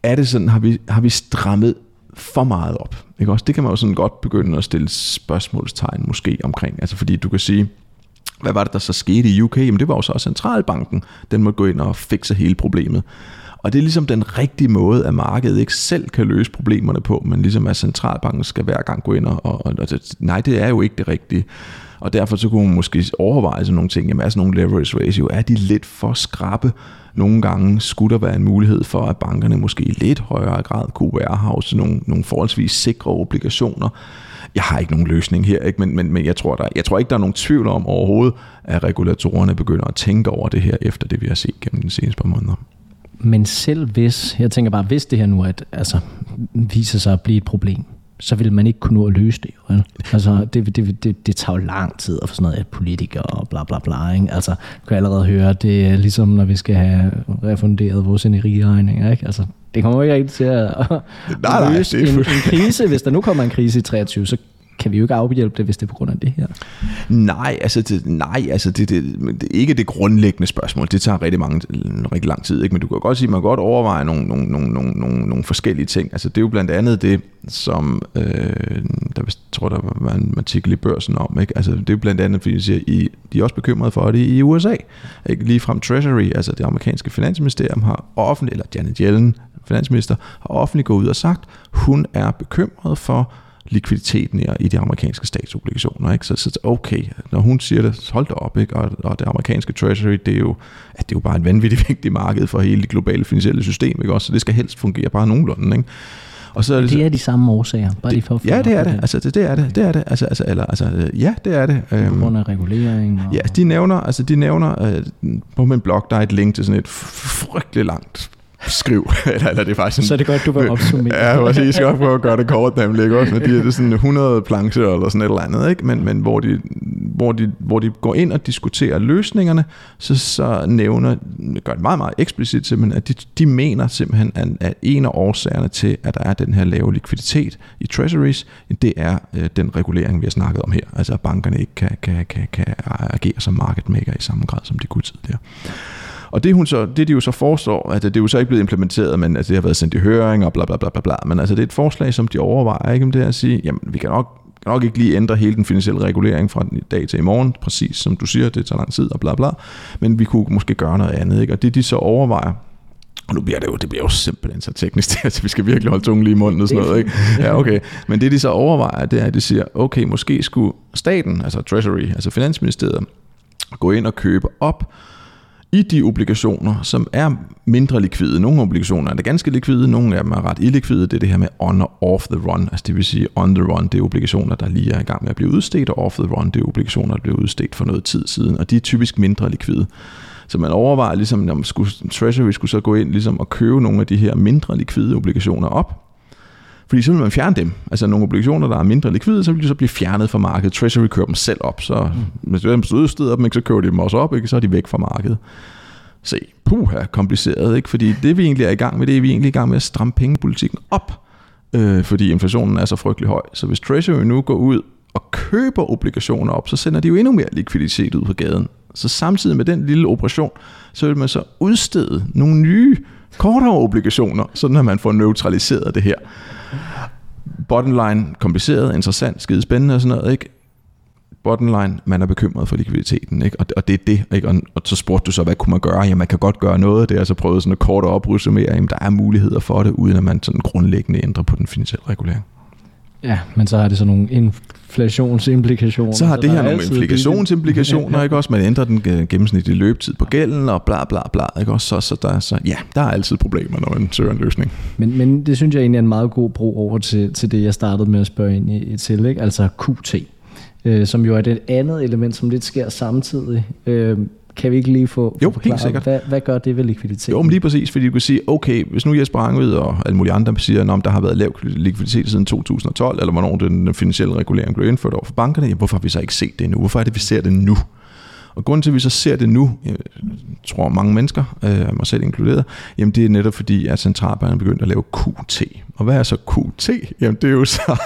er det sådan, har vi, har vi strammet for meget op? Ikke også? Det kan man jo sådan godt begynde at stille spørgsmålstegn måske omkring, altså fordi du kan sige, hvad var det, der så skete i UK? Jamen det var jo så centralbanken, den må gå ind og fikse hele problemet. Og det er ligesom den rigtige måde, at markedet ikke selv kan løse problemerne på, men ligesom at centralbanken skal hver gang gå ind og, og, og nej, det er jo ikke det rigtige. Og derfor så kunne man måske overveje sådan nogle ting, jamen er sådan nogle leverage ratio, er de lidt for skrappe? Nogle gange skulle der være en mulighed for, at bankerne måske i lidt højere grad kunne warehouse nogle, nogle forholdsvis sikre obligationer. Jeg har ikke nogen løsning her, ikke? Men, men, men jeg, tror, der, jeg tror ikke, der er nogen tvivl om overhovedet, at regulatorerne begynder at tænke over det her, efter det vi har set gennem de seneste par måneder. Men selv hvis, jeg tænker bare, hvis det her nu at, altså, viser sig at blive et problem, så vil man ikke kunne nå at løse det. Jo. Altså, det, det, det, det tager jo lang tid at få sådan noget af politikere og bla bla bla. Ikke? Altså, du kan allerede høre, det er ligesom når vi skal have refunderet vores energiregninger. Ikke? Altså, det kommer ikke rigtig til at, at nej, løse nej, en, en krise. Hvis der nu kommer en krise i 23, så kan vi jo ikke afhjælpe det, hvis det er på grund af det her. Nej, altså det, nej, altså det, det, det er ikke det grundlæggende spørgsmål. Det tager rigtig, mange, rigtig lang tid. Ikke? Men du kan godt sige, at man kan godt overveje nogle, nogle, nogle, nogle, nogle, nogle forskellige ting. Altså det er jo blandt andet det, som øh, der jeg tror, der var en artikel i børsen om. Ikke? Altså det er jo blandt andet, fordi de, siger, I, de er også bekymrede for det i USA. Ikke? Lige frem Treasury, altså det amerikanske finansministerium, har offentligt, eller Janet Yellen, finansminister, har offentligt gået ud og sagt, hun er bekymret for likviditeten i de amerikanske statsobligationer. Ikke? Så, så okay, når hun siger det, hold da op, ikke? Og, og det amerikanske treasury, det er, jo, at det er jo bare et vanvittigt vigtigt marked for hele det globale finansielle system, ikke? Også, så det skal helst fungere bare nogenlunde. Ikke? Og så er det, det er de samme årsager, bare det, de for Ja, det er det. Altså, det, det er det. Det er det. Altså, altså, eller, altså, ja, det er det. På øhm, grund af regulering. Og... Ja, de nævner, altså, de nævner øh, på min blog, der er et link til sådan et frygteligt langt skriv. eller, eller det er faktisk sådan, så er det godt, du vil opsummere. ja, præcis. Jeg skal også prøve at gøre det kort, nemlig. Ikke? Også, de er sådan 100 plancher eller sådan et eller andet, ikke? Men, men hvor, de, hvor, de, hvor de går ind og diskuterer løsningerne, så, så nævner, gør det meget, meget eksplicit simpelthen, at de, de mener simpelthen, at, at en af årsagerne til, at der er den her lave likviditet i treasuries, det er øh, den regulering, vi har snakket om her. Altså at bankerne ikke kan, kan, kan, kan agere som market maker i samme grad, som de kunne tidligere. Og det, hun så, det de jo så foreslår, at det er jo så ikke blevet implementeret, men altså, det har været sendt i høring og bla bla bla bla bla. Men altså det er et forslag, som de overvejer, ikke om det er at sige, jamen vi kan nok nok ikke lige ændre hele den finansielle regulering fra i dag til i morgen, præcis som du siger, det tager lang tid og bla bla, men vi kunne måske gøre noget andet, ikke? og det de så overvejer, og nu bliver det jo, det bliver jo simpelthen så teknisk, altså vi skal virkelig holde tungen lige i munden og sådan noget, ikke? Ja, okay. Men det de så overvejer, det er, at de siger, okay, måske skulle staten, altså Treasury, altså Finansministeriet, gå ind og købe op i de obligationer, som er mindre likvide. Nogle obligationer er ganske likvide, nogle af dem er ret illikvide. Det er det her med on og off the run. Altså det vil sige on the run, det er obligationer, der lige er i gang med at blive udstedt, og off the run, det er obligationer, der bliver udstedt for noget tid siden, og de er typisk mindre likvide. Så man overvejer ligesom, når man skulle, Treasury skulle så gå ind ligesom og købe nogle af de her mindre likvide obligationer op, fordi så vil man fjerne dem. Altså nogle obligationer, der er mindre likvide, så vil de så blive fjernet fra markedet. Treasury kører dem selv op, så mm. hvis du udsteder dem, ikke, så kører de dem også op, ikke, så er de væk fra markedet. Se, puha, kompliceret, ikke? Fordi det vi egentlig er i gang med, det er vi egentlig i gang med at stramme pengepolitikken op, øh, fordi inflationen er så frygtelig høj. Så hvis Treasury nu går ud og køber obligationer op, så sender de jo endnu mere likviditet ud på gaden. Så samtidig med den lille operation, så vil man så udstede nogle nye kortere obligationer, sådan at man får neutraliseret det her. Bottom line, kompliceret, interessant, skide spændende og sådan noget, ikke? Bottom line, man er bekymret for likviditeten, ikke? Og, og det er det, ikke? Og, og så spurgte du så, hvad kunne man gøre? Ja, man kan godt gøre noget. Det er altså prøvet sådan en kort oprussummere, jamen der er muligheder for det, uden at man sådan grundlæggende ændrer på den finansielle regulering. Ja, men så har det sådan nogle inflationsimplikationer. Så har det her nogle inflationsimplikationer, ikke også? Man ændrer den gennemsnitlige løbetid på gælden og bla bla bla, ikke også? Så, så, der, så ja, der er altid problemer, når man søger en løsning. Men, men det synes jeg egentlig er en meget god bro over til, til det, jeg startede med at spørge ind i, til, ikke? altså QT, øh, som jo er det andet element, som lidt sker samtidig. Øh, kan vi ikke lige få Jo, helt sikkert. Hvad, hvad gør det ved likviditeten? Jo, men lige præcis, fordi du kan sige, okay, hvis nu Jesper Angved og alle mulige andre siger, at der har været lav likviditet siden 2012, eller hvornår den, den finansielle regulering blev indført over for bankerne, jamen, hvorfor har vi så ikke set det nu? Hvorfor er det, vi ser det nu? Og grunden til, at vi så ser det nu, jeg tror mange mennesker, øh, mig selv inkluderet, jamen det er netop fordi, at centralbanken er begyndt at lave QT. Og hvad er så QT? Jamen det er jo så,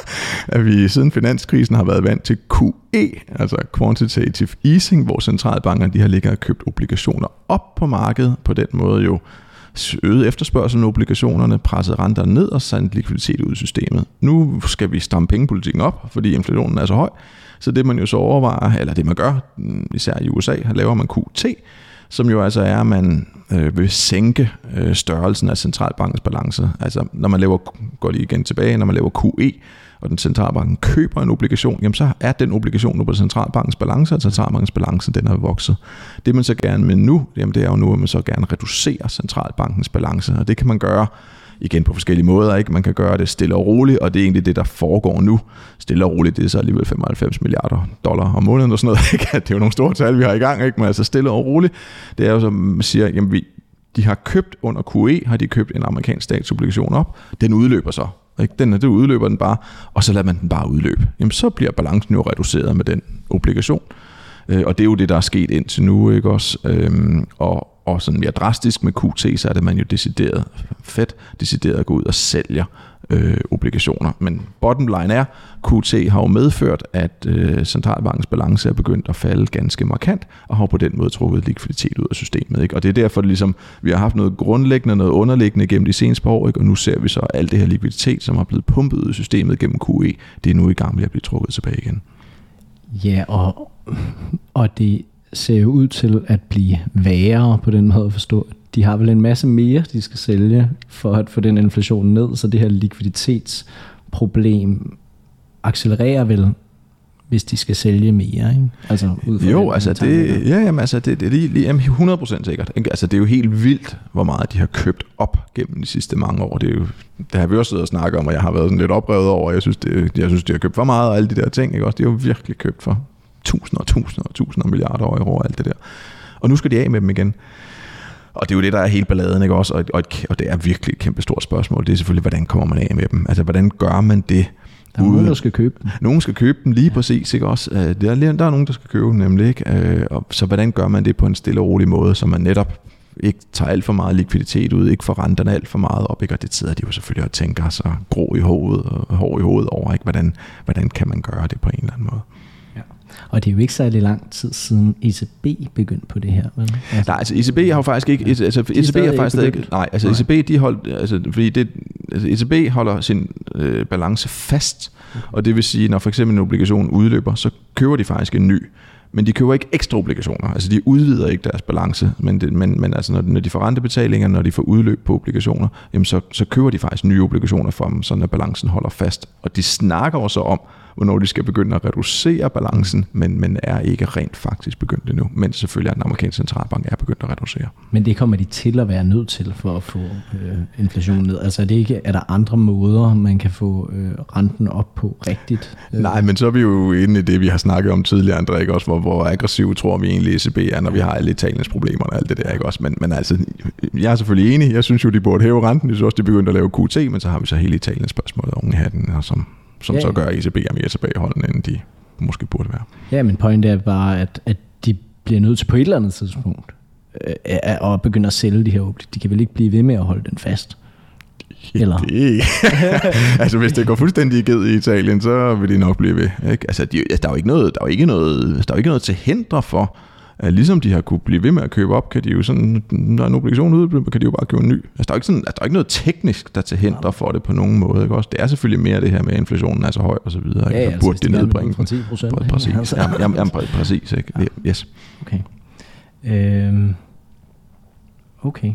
at vi siden finanskrisen har været vant til QE, altså Quantitative Easing, hvor centralbankerne de har ligget og købt obligationer op på markedet, på den måde jo øget efterspørgselen af obligationerne, presset renterne ned og sendt likviditet ud i systemet. Nu skal vi stramme pengepolitikken op, fordi inflationen er så høj, så det man jo så overvejer, eller det man gør, mm, især i USA, laver man QT, som jo altså er, at man øh, vil sænke øh, størrelsen af centralbankens balance. Altså når man laver, går lige igen tilbage, når man laver QE, og den centralbanken køber en obligation, jamen så er den obligation nu på centralbankens balance, og centralbankens balance den er vokset. Det man så gerne vil nu, jamen det er jo nu, at man så gerne reducerer centralbankens balance, og det kan man gøre igen på forskellige måder. Ikke? Man kan gøre det stille og roligt, og det er egentlig det, der foregår nu. Stille og roligt, det er så alligevel 95 milliarder dollar om måneden og sådan noget. Ikke? Det er jo nogle store tal, vi har i gang, ikke? men altså stille og roligt. Det er jo som man siger, jamen vi, de har købt under QE, har de købt en amerikansk statsobligation op. Den udløber så. Ikke? Den, det udløber den bare, og så lader man den bare udløbe. Jamen så bliver balancen jo reduceret med den obligation. Øh, og det er jo det, der er sket indtil nu, ikke også? Øhm, og, og sådan mere drastisk med QT, så er det man jo decideret fedt, decideret at gå ud og sælger øh, obligationer. Men bottom line er, QT har jo medført, at øh, centralbankens balance er begyndt at falde ganske markant, og har på den måde trukket likviditet ud af systemet. Ikke? Og det er derfor, det ligesom, vi har haft noget grundlæggende, noget underliggende gennem de seneste par år, ikke? og nu ser vi så alt det her likviditet, som har blevet pumpet ud af systemet gennem QE, det er nu i gang med at blive trukket tilbage igen. Ja, og, og det ser jo ud til at blive værre på den måde at forstå. De har vel en masse mere, de skal sælge for at få den inflation ned, så det her likviditetsproblem accelererer vel hvis de skal sælge mere, ikke? Altså, ud fra jo, altså det, ja, jamen, altså det, det er lige, lige jamen 100% sikkert. Ikke? Altså det er jo helt vildt, hvor meget de har købt op gennem de sidste mange år. Det, er jo, det har vi også siddet og snakket om, og jeg har været sådan lidt oprevet over. Jeg synes, det, jeg synes, de har købt for meget og alle de der ting. Ikke? Også, de har jo virkelig købt for tusinder og tusinder og tusinder milliarder euro og alt det der. Og nu skal de af med dem igen. Og det er jo det, der er helt balladen, ikke også? Og, og, og det er virkelig et kæmpe stort spørgsmål. Det er selvfølgelig, hvordan kommer man af med dem? Altså, hvordan gør man det? Der er nogen, der skal købe dem. Nogen skal købe dem, lige ja. præcis. Ikke også? Øh, der, er, der er nogen, der skal købe dem, nemlig. Ikke? Øh, og så hvordan gør man det på en stille og rolig måde, så man netop ikke tager alt for meget likviditet ud, ikke får renterne alt for meget op, ikke? og det sidder de jo selvfølgelig og tænker så grå i hovedet og i hovedet over, ikke? Hvordan, hvordan kan man gøre det på en eller anden måde. Og det er jo ikke særlig lang tid siden ECB begyndte på det her, vel? Altså, nej, altså ECB har jo faktisk ikke... Ja. Altså, ECB har faktisk stadig ikke... Nej, altså nej. ECB, de holdt... Altså, fordi det, altså ECB holder sin øh, balance fast, okay. og det vil sige, når for eksempel en obligation udløber, så køber de faktisk en ny. Men de køber ikke ekstra obligationer, altså de udvider ikke deres balance, men, det, men, men altså når, når de får rentebetalinger, når de får udløb på obligationer, jamen så, så køber de faktisk nye obligationer for dem, så når balancen holder fast. Og de snakker også om, hvornår de skal begynde at reducere balancen, men, men er ikke rent faktisk begyndt endnu, men selvfølgelig er den amerikanske centralbank er begyndt at reducere. Men det kommer de til at være nødt til for at få øh, inflationen ned. Altså er, det ikke, er der andre måder, man kan få øh, renten op på rigtigt? Øh. Nej, men så er vi jo inde i det, vi har snakket om tidligere, André, ikke? også, hvor, hvor aggressiv tror vi egentlig ECB er, når vi har alle Italiens problemer og alt det der. Ikke? Også, men, men altså, jeg er selvfølgelig enig. Jeg synes jo, de burde hæve renten. Jeg synes også, de begyndte at lave QT, men så har vi så hele Italiens spørgsmål unge hatten, og som som ja, så gør ECB er mere tilbageholdende, end de måske burde være. Ja, men pointen er bare, at, at de bliver nødt til på et eller andet tidspunkt øh, at begynde at sælge de her De kan vel ikke blive ved med at holde den fast? Eller? Det. altså hvis det går fuldstændig ged i Italien, så vil de nok blive ved. Ikke? Altså, de, altså, der er jo ikke noget, der er jo ikke noget, der er jo ikke noget til hinder for, at ligesom de har kunne blive ved med at købe op, kan de jo sådan, når en obligation udløber, kan de jo bare købe en ny. Altså, der er ikke, sådan, altså, der er ikke noget teknisk, der til hinder for det på nogen måde. Ikke? Også, det er selvfølgelig mere det her med, at inflationen er så høj og så videre. Ja, ja, altså, burde det nedbringe. Fra 10 procent. Præcis. Altså. Jamen, jamen, jamen, præcis. Ikke? Ja. Yes. Okay. Øhm. Okay.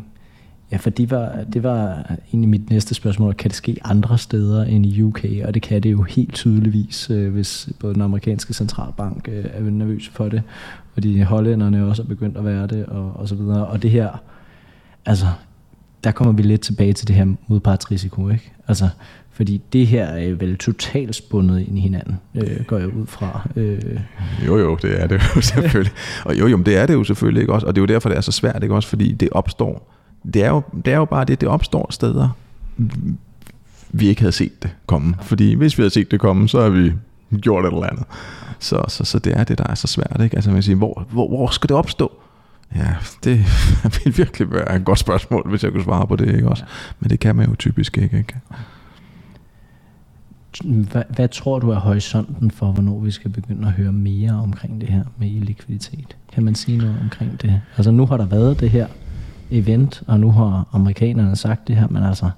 Ja, for det var, det var egentlig mit næste spørgsmål. Kan det ske andre steder end i UK? Og det kan det jo helt tydeligvis, øh, hvis både den amerikanske centralbank øh, er nervøs for det, og de hollænderne også er begyndt at være det, og, og så videre. Og det her, altså, der kommer vi lidt tilbage til det her modpartsrisiko, ikke? Altså, fordi det her er vel totalt spundet ind i hinanden, øh, går jeg ud fra. Øh. Jo, jo, det er det jo selvfølgelig. Og jo, jo, det er det jo selvfølgelig ikke også. Og det er jo derfor, det er så svært, ikke også? Fordi det opstår, det er jo, det er jo bare det, det opstår steder, vi ikke havde set det komme. Fordi hvis vi havde set det komme, så har vi gjort et eller andet. Så, så, så det er det, der er så svært. Ikke? Altså, man siger, hvor, hvor, hvor skal det opstå? Ja, det vil virkelig være et godt spørgsmål, hvis jeg kunne svare på det. Ikke også? Men det kan man jo typisk ikke. ikke? Hvad, hvad tror du er horisonten for, hvornår vi skal begynde at høre mere omkring det her med likviditet? Kan man sige noget omkring det? Altså nu har der været det her event, og nu har amerikanerne sagt det her, men altså,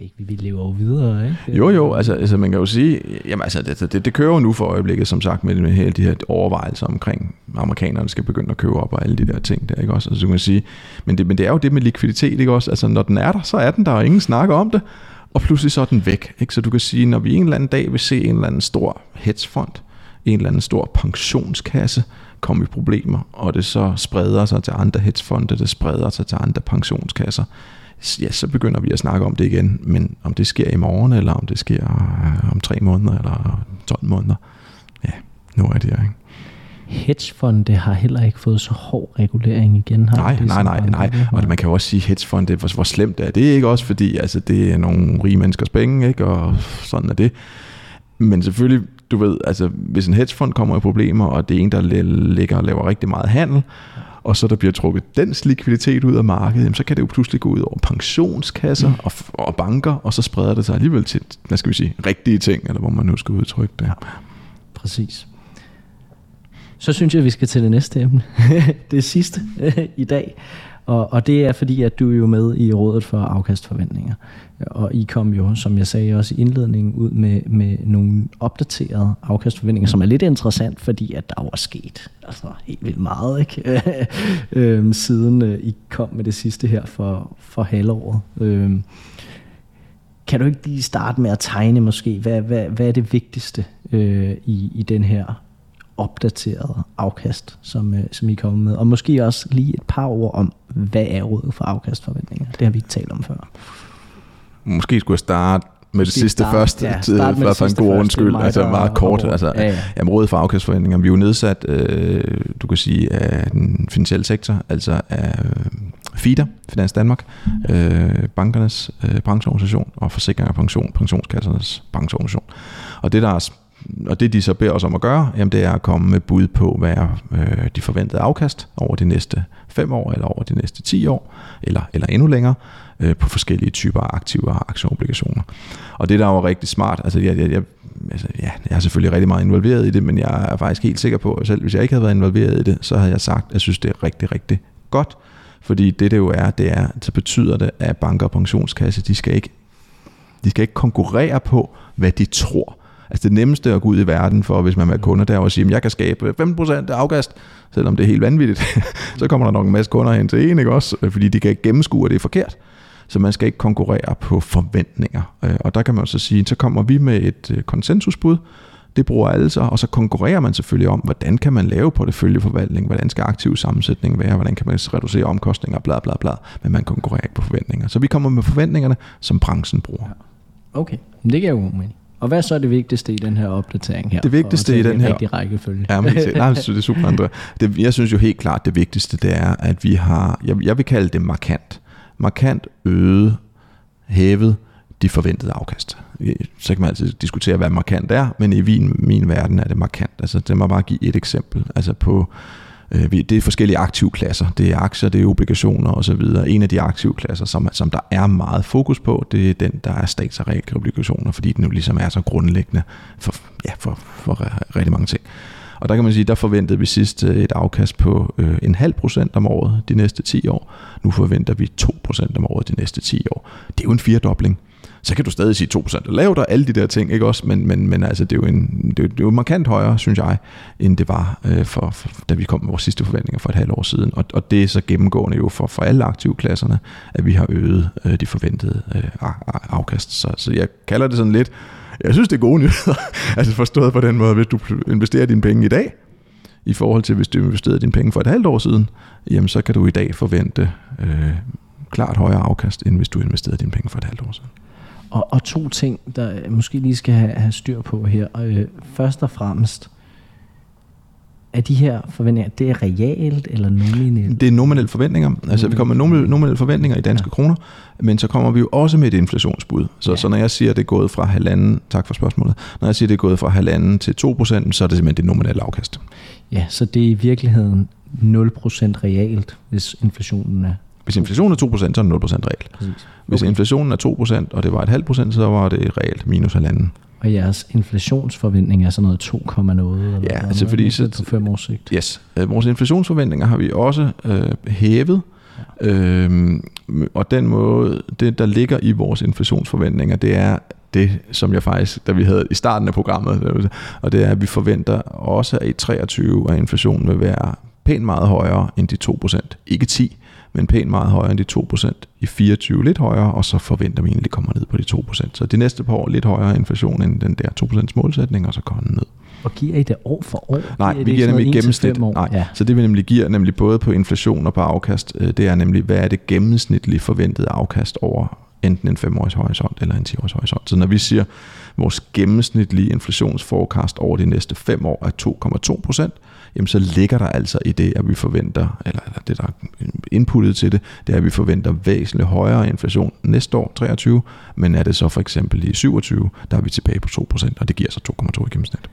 ikke, vi lever jo videre, ikke? Jo, jo, altså, altså man kan jo sige, jamen altså, det, det, det kører jo nu for øjeblikket, som sagt, med, med hele de her overvejelser omkring, amerikanerne skal begynde at købe op og alle de der ting der, ikke også? Altså, du kan sige, men det, men det er jo det med likviditet, ikke også? Altså, når den er der, så er den der, og ingen snakker om det, og pludselig så er den væk, ikke? Så du kan sige, når vi en eller anden dag vil se en eller anden stor hedgefond, en eller anden stor pensionskasse, komme i problemer, og det så spreder sig til andre hedgefonde, det spreder sig til andre pensionskasser, ja, så begynder vi at snakke om det igen. Men om det sker i morgen, eller om det sker øh, om tre måneder, eller 12 måneder, ja, nu er det her, ikke? hedgefonde har heller ikke fået så hård regulering igen. Har nej, nej, nej, nej. Og man kan jo også sige, hedgefonde, hvor, hvor slemt er det ikke også, fordi altså, det er nogle rige menneskers penge, ikke? og sådan er det. Men selvfølgelig, du ved, altså, hvis en hedgefond kommer i problemer, og det er en, der ligger og laver rigtig meget handel, og så der bliver trukket dens likviditet ud af markedet, så kan det jo pludselig gå ud over pensionskasser mm. og, og banker, og så spreder det sig alligevel til, hvad skal vi sige, rigtige ting, eller hvor man nu skal udtrykke det. Ja, præcis. Så synes jeg, at vi skal til det næste emne. det sidste i dag. Og, og det er fordi, at du er jo med i Rådet for Afkastforventninger. Og I kom jo, som jeg sagde også i indledningen, ud med, med nogle opdaterede afkastforventninger, som er lidt interessant, fordi at der var sket altså, helt vildt meget, ikke? øhm, siden øh, I kom med det sidste her for, for halvåret. Øhm, kan du ikke lige starte med at tegne måske, hvad, hvad, hvad er det vigtigste øh, i, i den her opdateret afkast, som, øh, som I kommer med. Og måske også lige et par ord om, hvad er rådet for afkastforventninger? Det har vi ikke talt om før. Måske skulle jeg starte med det sidste start, første, ja, til, for, for en god undskyld, altså meget kort. Altså, ja, ja. Jamen, rådet for afkastforventninger, vi er jo nedsat, øh, du kan sige, af den finansielle sektor, altså af øh, FIDA, Finans Danmark, øh, bankernes øh, brancheorganisation og forsikring og pension, pensionskassernes brancheorganisation. Og det, der er og det de så beder os om at gøre, jamen det er at komme med bud på, hvad er øh, de forventede afkast over de næste 5 år, eller over de næste 10 år, eller, eller endnu længere, øh, på forskellige typer af aktiver og aktieobligationer. Og det der er jo rigtig smart, altså jeg, jeg, jeg, altså, ja, jeg er selvfølgelig rigtig meget involveret i det, men jeg er faktisk helt sikker på, at selv hvis jeg ikke havde været involveret i det, så havde jeg sagt, at jeg synes, det er rigtig, rigtig godt, fordi det det jo er, det er, så betyder det, at banker og pensionskasse, de skal ikke, de skal ikke konkurrere på, hvad de tror, Altså det nemmeste at gå ud i verden for, hvis man er kunder, der og sige, at jeg kan skabe 15% af afkast, selvom det er helt vanvittigt. så kommer der nok en masse kunder hen til en, ikke også? Øh, fordi de kan ikke gennemskue, at det er forkert. Så man skal ikke konkurrere på forventninger. Øh, og der kan man så sige, så kommer vi med et øh, konsensusbud, det bruger alle sig, og så konkurrerer man selvfølgelig om, hvordan kan man lave porteføljeforvaltning, hvordan skal aktiv sammensætning være, hvordan kan man reducere omkostninger, bla bla bla, men man konkurrerer ikke på forventninger. Så vi kommer med forventningerne, som branchen bruger. Okay, det giver jo mening. Og hvad er så det vigtigste i den her opdatering her? Det vigtigste i den her... Rigtig rækkefølge. Ja, men, nej, det er super, Andre. Det, jeg synes jo helt klart, det vigtigste det er, at vi har... Jeg, jeg vil kalde det markant. Markant øget, hævet de forventede afkast. Så kan man altid diskutere, hvad markant er, men i min, min verden er det markant. Altså, det må bare give et eksempel. Altså på Øh, Øh, det er forskellige aktivklasser. Det er aktier, det er obligationer osv. En af de aktivklasser, som, som der er meget fokus på, det er den, der er stats- og realkreditobligationer, fordi den jo ligesom er så grundlæggende for, ja, for, for rigtig mange ting. Og der kan man sige, der forventede vi sidst øh, et afkast på øh, en halv procent om året de næste 10 år. Nu forventer vi 2 procent om året de næste 10 år. Det er jo en firedobling så kan du stadig sige 2% er lavt og alle de der ting, ikke også? Men, men, men altså, det er, jo en, det, er, det er jo markant højere, synes jeg, end det var, øh, for, for, da vi kom med vores sidste forventninger for et halvt år siden. Og, og det er så gennemgående jo for, for alle aktivklasserne, at vi har øget øh, de forventede øh, afkast. Så, så jeg kalder det sådan lidt, jeg synes, det er gode nyheder. altså forstået på den måde, hvis du investerer dine penge i dag, i forhold til hvis du investerede dine penge for et halvt år siden, jamen så kan du i dag forvente øh, klart højere afkast, end hvis du investerede dine penge for et halvt år siden. Og, og to ting, der jeg måske lige skal have, have styr på her. Øh, først og fremmest, er de her forventninger, det er realt eller nominelt? Det er nominelle forventninger. Altså, vi kommer med nominelle, nominelle forventninger i danske ja. kroner, men så kommer vi jo også med et inflationsbud. Så, ja. så når jeg siger, at det er gået fra halvanden, tak for spørgsmålet, når jeg siger, at det er gået fra halvanden til 2 procent, så er det simpelthen det nominelle afkast. Ja, så det er i virkeligheden 0 procent realt, hvis inflationen er hvis inflationen er 2%, så er det 0% realt. Præcis. Hvis okay. inflationen er 2%, og det var et halvt procent, så var det realt minus halvanden. Og jeres inflationsforventning er sådan noget 2, noget? Eller ja, altså fordi... Så, på fem års sigt. Yes. Øh, vores inflationsforventninger har vi også øh, hævet. Ja. Øhm, og den måde, det der ligger i vores inflationsforventninger, det er det, som jeg faktisk, da vi havde i starten af programmet, og det er, at vi forventer også, at i 23, at inflationen vil være pænt meget højere end de 2%. Ikke 10, men pænt meget højere end de 2%. I 24 lidt højere, og så forventer vi egentlig, at det kommer ned på de 2%. Så de næste par år lidt højere inflation end den der 2% målsætning, og så kommer den ned. Og giver I det år for år? Nej, vi giver nemlig gennemsnit. Nej, ja. Så det vi nemlig giver, nemlig både på inflation og på afkast, øh, det er nemlig, hvad er det gennemsnitlige forventede afkast over enten en 5-års horisont eller en 10-års horisont. Så når vi siger, at vores gennemsnitlige inflationsforecast over de næste 5 år er 2,2 procent, jamen så ligger der altså i det, at vi forventer, eller, det der er inputtet til det, det er, at vi forventer væsentligt højere inflation næste år, 23, men er det så for eksempel i 27, der er vi tilbage på 2%, og det giver så 2,2 i gennemsnit.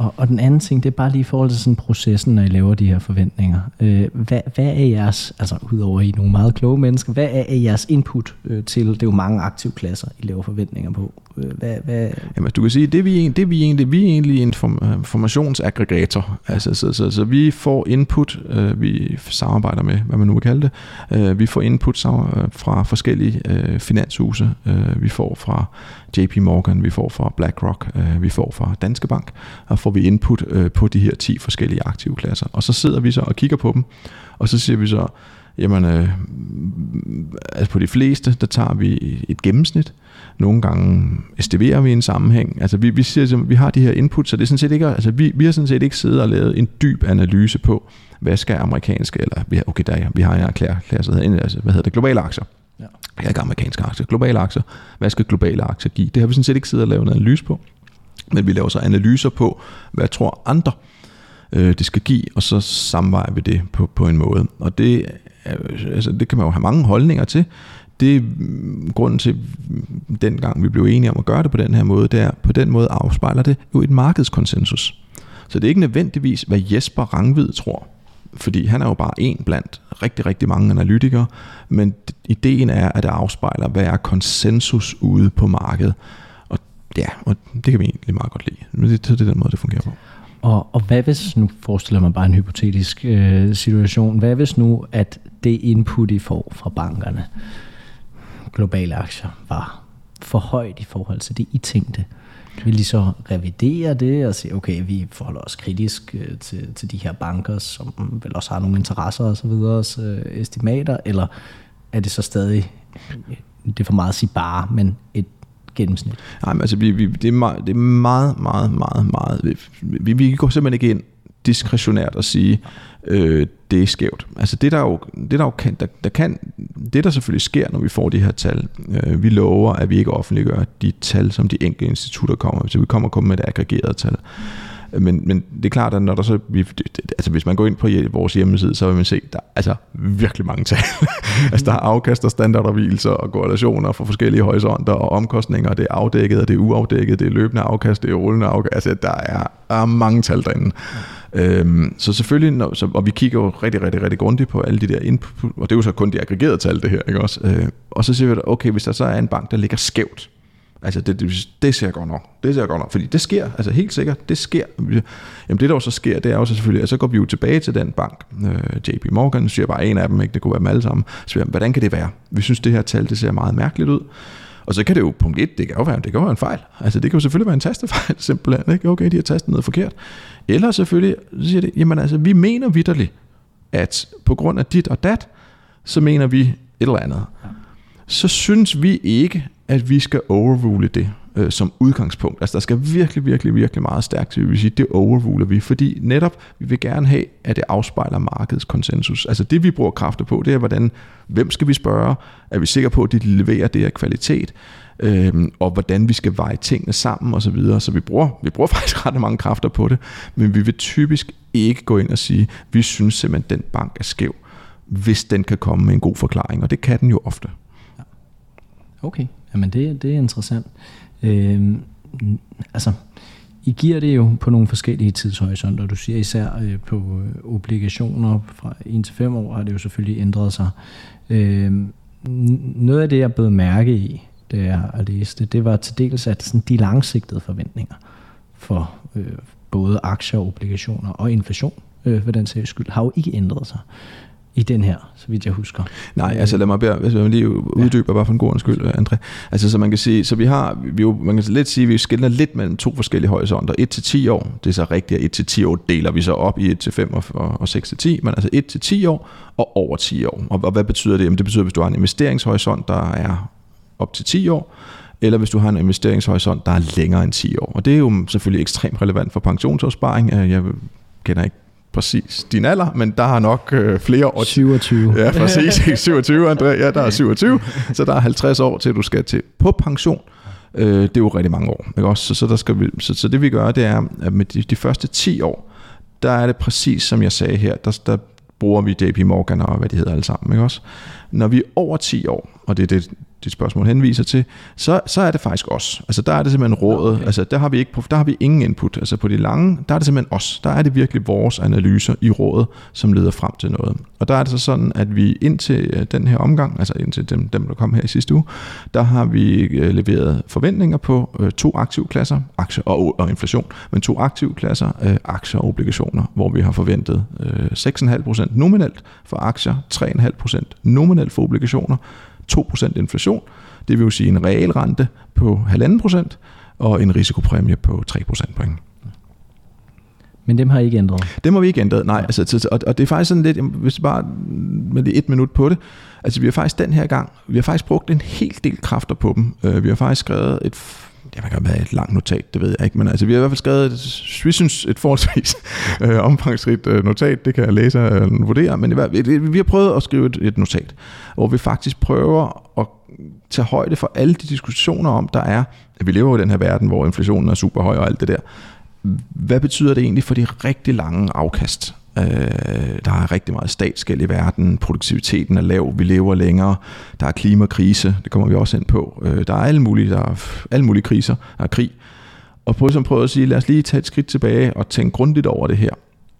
Og, og den anden ting, det er bare lige i forhold til sådan processen, når I laver de her forventninger. Øh, hvad, hvad er jeres, altså udover I nogle meget kloge mennesker, hvad er jeres input øh, til, det er jo mange aktive klasser, I laver forventninger på. Øh, hvad, hvad? Jamen, du kan sige, det vi, det vi egentlig, vi er egentlig en informationsaggregator. Øh, altså, så, så, så, vi får input, øh, vi samarbejder med, hvad man nu vil kalde det. Øh, vi får input øh, fra forskellige øh, finanshuse. Øh, vi får fra JP Morgan, vi får fra BlackRock, øh, vi får fra Danske Bank, og får vi input øh, på de her 10 forskellige aktive klasser. Og så sidder vi så og kigger på dem, og så siger vi så, jamen, øh, altså på de fleste, der tager vi et gennemsnit, nogle gange estiverer vi en sammenhæng. Altså vi, vi, siger, vi har de her input, så det er sådan set ikke, altså vi, vi har sådan set ikke siddet og lavet en dyb analyse på, hvad skal amerikanske, eller okay, der, vi har en erklærelse, altså, hvad hedder det, globale aktier. Ja. Ikke amerikanske aktier, globale aktier. Hvad skal globale aktier give? Det har vi sådan set ikke siddet og lavet en analyse på. Men vi laver så analyser på, hvad tror andre, øh, det skal give, og så samvejer vi det på, på en måde. Og det, altså, det kan man jo have mange holdninger til. Det er grunden til, dengang vi blev enige om at gøre det på den her måde, det er, på den måde afspejler det jo et markedskonsensus. Så det er ikke nødvendigvis, hvad Jesper Rangvid tror fordi han er jo bare en blandt rigtig, rigtig mange analytikere, men ideen er, at det afspejler, hvad er konsensus ude på markedet. Og ja, og det kan vi egentlig meget godt lide. Men det, det er den måde, det fungerer på. Og, og hvad hvis, nu forestiller man bare en hypotetisk øh, situation, hvad hvis nu, at det input, I får fra bankerne, globale aktier, var for højt i forhold til det, I tænkte? Vil de så revidere det og sige, okay, vi forholder os kritisk øh, til, til de her banker, som vel også har nogle interesser og så videre, øh, estimater, eller er det så stadig, øh, det er for meget at sige bare, men et gennemsnit? Nej, men altså, vi, vi, det, er meget, det er meget, meget, meget, meget, vi, vi går simpelthen ikke ind diskretionært at sige, øh, det er skævt. Altså det der jo, det der jo kan, der, der kan, det der selvfølgelig sker, når vi får de her tal, øh, vi lover, at vi ikke offentliggør de tal, som de enkelte institutter kommer, så vi kommer kun komme med et aggregeret tal. Men, men det er klart, at når der så, vi, altså hvis man går ind på vores hjemmeside, så vil man se, der er altså virkelig mange tal. altså der er afkast og standardopvielser og korrelationer for forskellige horisonter og omkostninger, det er afdækket og det er uafdækket, det er løbende afkast, det er rullende afkast, altså der er, er mange tal derinde. Øhm, så selvfølgelig, når, så, og vi kigger jo rigtig, rigtig, rigtig grundigt på alle de der input, og det er jo så kun de aggregerede tal, det her, ikke også? Øh, og så siger vi, okay, hvis der så er en bank, der ligger skævt, altså det, det, det ser godt nok, det ser godt nok, fordi det sker, altså helt sikkert, det sker. Jamen det der også sker, det er jo så selvfølgelig, at så går vi jo tilbage til den bank, øh, JP Morgan, siger bare en af dem, ikke, det kunne være dem alle sammen, så siger, hvordan kan det være? Vi synes, det her tal, det ser meget mærkeligt ud. Og så kan det jo, punkt 1, det kan jo være, det kan jo være en fejl. Altså det kan jo selvfølgelig være en tastefejl, simpelthen. Ikke? Okay, de har tastet noget forkert. Eller selvfølgelig, så siger det, jamen altså, vi mener vidderligt, at på grund af dit og dat, så mener vi et eller andet. Så synes vi ikke, at vi skal overrule det. øh, som udgangspunkt. Altså der skal virkelig, virkelig, virkelig meget stærkt til, vi vil sige, det overruler vi, fordi netop vi vil gerne have, at det afspejler markedets konsensus. Altså det vi bruger kræfter på, det er, hvordan, hvem skal vi spørge? Er vi sikre på, at de leverer det her kvalitet? øh, og hvordan vi skal veje tingene sammen osv. Så, videre. så vi bruger, vi bruger faktisk ret mange kræfter på det, men vi vil typisk ikke gå ind og sige, vi synes simpelthen, at den bank er skæv, hvis den kan komme med en god forklaring, og det kan den jo ofte. Okay, jamen det, det er interessant. Øhm, altså, I giver det jo på nogle forskellige tidshorisonter. Du siger især øh, på øh, obligationer fra 1 til 5 år har det jo selvfølgelig ændret sig. Øhm, noget af det, jeg blev mærke i, da jeg læste, det, det var til dels at sådan de langsigtede forventninger for øh, både aktier, obligationer og inflation, øh, for den sags skyld, har jo ikke ændret sig i den her, så vidt jeg husker. Nej, altså lad mig, bære, hvis jeg lige uddybe ja. bare for en god skyld, André. Altså så man kan sige, så vi har, vi jo, man kan lidt sige, vi skiller lidt mellem to forskellige horisonter. 1 til 10 år, det er så rigtigt, at 1 til 10 år deler vi så op i 1 til 5 og, og 6 til 10, men altså 1 til 10 år og over 10 år. Og, og hvad betyder det? Jamen det betyder, hvis du har en investeringshorisont, der er op til 10 år, eller hvis du har en investeringshorisont, der er længere end 10 år. Og det er jo selvfølgelig ekstremt relevant for pensionsopsparing. Jeg kender ikke præcis din alder, men der har nok øh, flere år. 27. Ja, præcis. 27, André. Ja, der er 27. Så der er 50 år til, du skal til på pension. Øh, det er jo rigtig mange år. Ikke også? Så, så, der skal vi, så, så det vi gør, det er, at med de, de første 10 år, der er det præcis som jeg sagde her, der, der bruger vi JP Morgan og hvad de hedder alle sammen. Ikke også? Når vi er over 10 år, og det er det, dit spørgsmål henviser til, så, så er det faktisk os. Altså der er det simpelthen rådet, okay. altså der har, vi ikke, der har vi ingen input. Altså på de lange, der er det simpelthen os. Der er det virkelig vores analyser i rådet, som leder frem til noget. Og der er det så sådan, at vi indtil øh, den her omgang, altså indtil dem, dem der kom her i sidste uge, der har vi øh, leveret forventninger på øh, to aktive klasser, aktier og, og inflation, men to aktive klasser, øh, aktier og obligationer, hvor vi har forventet øh, 6,5% nominelt for aktier, 3,5% nominelt for obligationer, 2% inflation, det vil jo sige en realrente på 1,5% og en risikopræmie på 3 procentpoint. Men dem har I ikke ændret? Dem har vi ikke ændret, nej. Altså, og, og det er faktisk sådan lidt, hvis bare med det et minut på det, altså vi har faktisk den her gang, vi har faktisk brugt en hel del kræfter på dem. Øh, vi har faktisk skrevet et det kan være et langt notat, det ved jeg ikke, men altså, vi har i hvert fald skrevet, et, vi synes, et forholdsvis øh, omfangsrigt øh, notat, det kan jeg læse og øh, vurdere, men vi har prøvet at skrive et, et notat, hvor vi faktisk prøver at tage højde for alle de diskussioner om, der er, at vi lever i den her verden, hvor inflationen er super høj og alt det der. Hvad betyder det egentlig for de rigtig lange afkast? Øh, der er rigtig meget statsgæld i verden, produktiviteten er lav, vi lever længere, der er klimakrise, det kommer vi også ind på. Øh, der er alle mulige, der er alle mulige kriser, der er krig. Og på som prøver at sige, lad os lige tage et skridt tilbage og tænke grundigt over det her.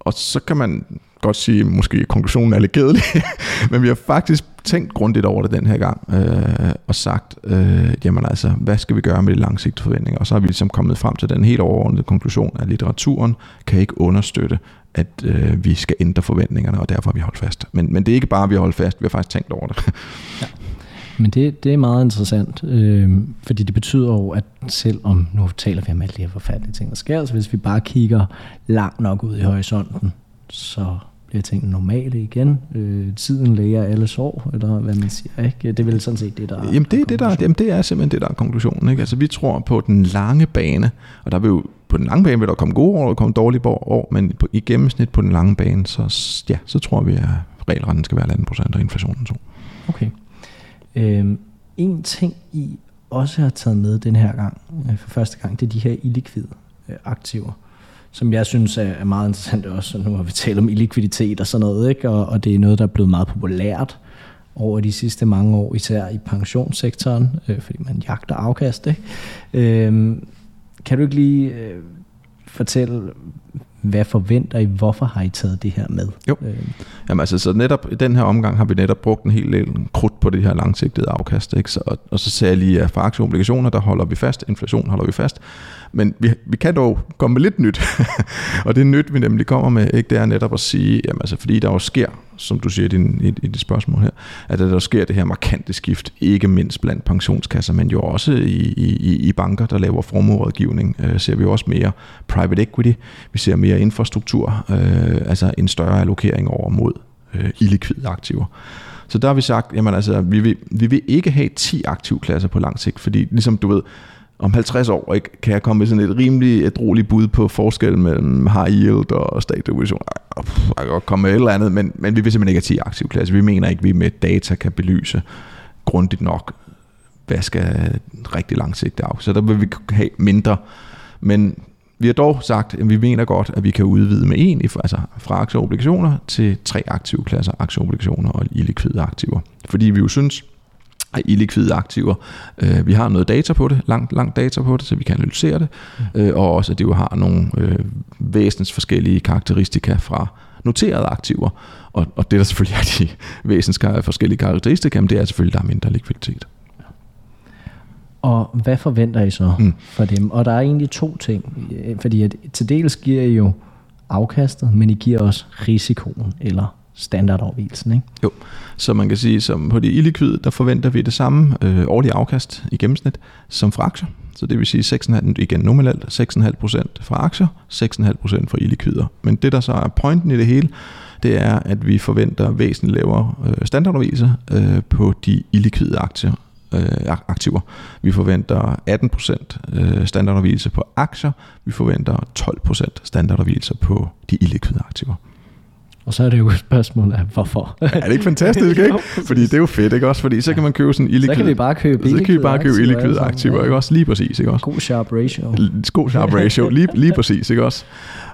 Og så kan man godt sige, måske konklusionen er lidt kedelig, men vi har faktisk tænkt grundigt over det den her gang, øh, og sagt, øh, jamen altså, hvad skal vi gøre med de langsigtede forventninger? Og så har vi ligesom kommet frem til den helt overordnede konklusion, at litteraturen kan ikke understøtte, at øh, vi skal ændre forventningerne, og derfor har vi holdt fast. Men, men det er ikke bare, at vi har holdt fast, vi har faktisk tænkt over det. ja. Men det, det er meget interessant, øh, fordi det betyder jo, at selvom nu taler vi om alle de her forfærdelige ting, der sker, så hvis vi bare kigger langt nok ud i horisonten, så bliver tingene normale igen. Øh, tiden læger alle sår, eller hvad man siger. Ikke? Det er vel sådan set det, der Jamen det, er det, der, jamen det er simpelthen det, der er konklusionen. Ikke? Altså vi tror på den lange bane, og der vil jo på den lange bane vil der komme gode år og komme dårlige år, men på, i gennemsnit på den lange bane, så, ja, så tror vi, at regelrenten skal være 18% og inflationen 2. Okay. Øhm, en ting, I også har taget med den her gang, øh, for første gang, det er de her illikvide øh, aktiver som jeg synes er meget interessant også. Nu har vi talt om illikviditet og sådan noget, ikke? Og, og det er noget, der er blevet meget populært over de sidste mange år, især i pensionssektoren, øh, fordi man jagter afkast. Ikke? Øhm, kan du ikke lige øh, fortælle, hvad forventer I? Hvorfor har I taget det her med? Jo. Øh. Jamen altså, så netop i den her omgang har vi netop brugt en hel del krudt på det her langsigtede afkast. Ikke? Så, og, og så sagde jeg lige, at for aktieobligationer, der holder vi fast, inflation holder vi fast. Men vi, vi kan dog komme med lidt nyt. og det nyt, vi nemlig kommer med, ikke, det er netop at sige, jamen altså, fordi der jo sker, som du siger i, din, i, i dit spørgsmål her, at der sker det her markante skift, ikke mindst blandt pensionskasser, men jo også i, i, i banker, der laver formuerådgivning, øh, ser vi også mere private equity, vi ser mere infrastruktur, øh, altså en større allokering over mod øh, illikvide aktiver. Så der har vi sagt, jamen altså, vi vil, vi vil ikke have 10 aktivklasser på lang sigt, fordi ligesom du ved, om 50 år ikke, kan jeg komme med sådan et rimelig ædroligt bud på forskellen mellem high yield og statsobligation. Jeg kan godt komme med et eller andet, men, men vi vil simpelthen ikke have 10 aktiv klasse. Vi mener ikke, at vi med data kan belyse grundigt nok, hvad skal rigtig langsigtet af. Så der vil vi have mindre. Men vi har dog sagt, at vi mener godt, at vi kan udvide med en, altså fra aktieobligationer til tre aktive klasser, aktieobligationer og illikvide aktiver. Fordi vi jo synes, at illikvide aktiver, øh, vi har noget data på det, langt, langt data på det, så vi kan analysere det, mm. øh, og også at det jo har nogle øh, væsens forskellige karakteristika fra noterede aktiver. Og, og det der selvfølgelig er de væsens forskellige karakteristika, det er selvfølgelig, at der er mindre likviditet. Og hvad forventer I så mm. for dem? Og der er egentlig to ting, fordi at til dels giver I jo afkastet, men I giver også risikoen, eller standardafvielsen, ikke? Jo, så man kan sige, som på det illikvide, der forventer vi det samme øh, årlige afkast i gennemsnit som fra aktier. Så det vil sige 6,5, igen nominelt 6,5% fra aktier, 6,5% fra illikvider. Men det der så er pointen i det hele, det er, at vi forventer væsentligt lavere øh, standardafvielser øh, på de illikvide aktier, øh, aktiver. Vi forventer 18% øh, standardafvielse på aktier. Vi forventer 12% standardafvielser på de illikvide aktiver. Og så er det jo et spørgsmål af, hvorfor? er det ikke fantastisk, ikke? Fordi det er jo fedt, ikke også? Fordi så kan man købe sådan illikvid... Så kan vi bare købe Så kan vi bare købe illikvide aktiver, ikke også? Lige præcis, ikke også? God sharp ratio. God sharp ratio, lige, lige præcis, ikke også?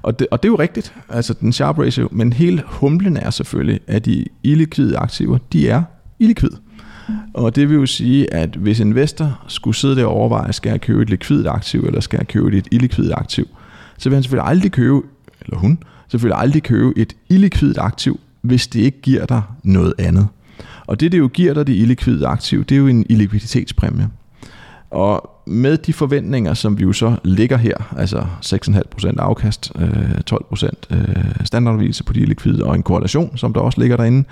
Og det, og det er jo rigtigt, altså den sharp ratio, men hele humlen er selvfølgelig, at de illikvide aktiver, de er illikvide. Og det vil jo sige, at hvis investor skulle sidde der og overveje, skal jeg købe et likvidt aktiv, eller skal jeg købe et illikvidt aktiv, så vil han selvfølgelig aldrig købe, eller hun, selvfølgelig aldrig købe et illikvidt aktiv, hvis det ikke giver dig noget andet. Og det, det jo giver dig, det illikvide aktiv, det er jo en illikviditetspræmie. Og med de forventninger, som vi jo så ligger her, altså 6,5% afkast, øh, 12% øh, standardvise på de likvide og en korrelation, som der også ligger derinde,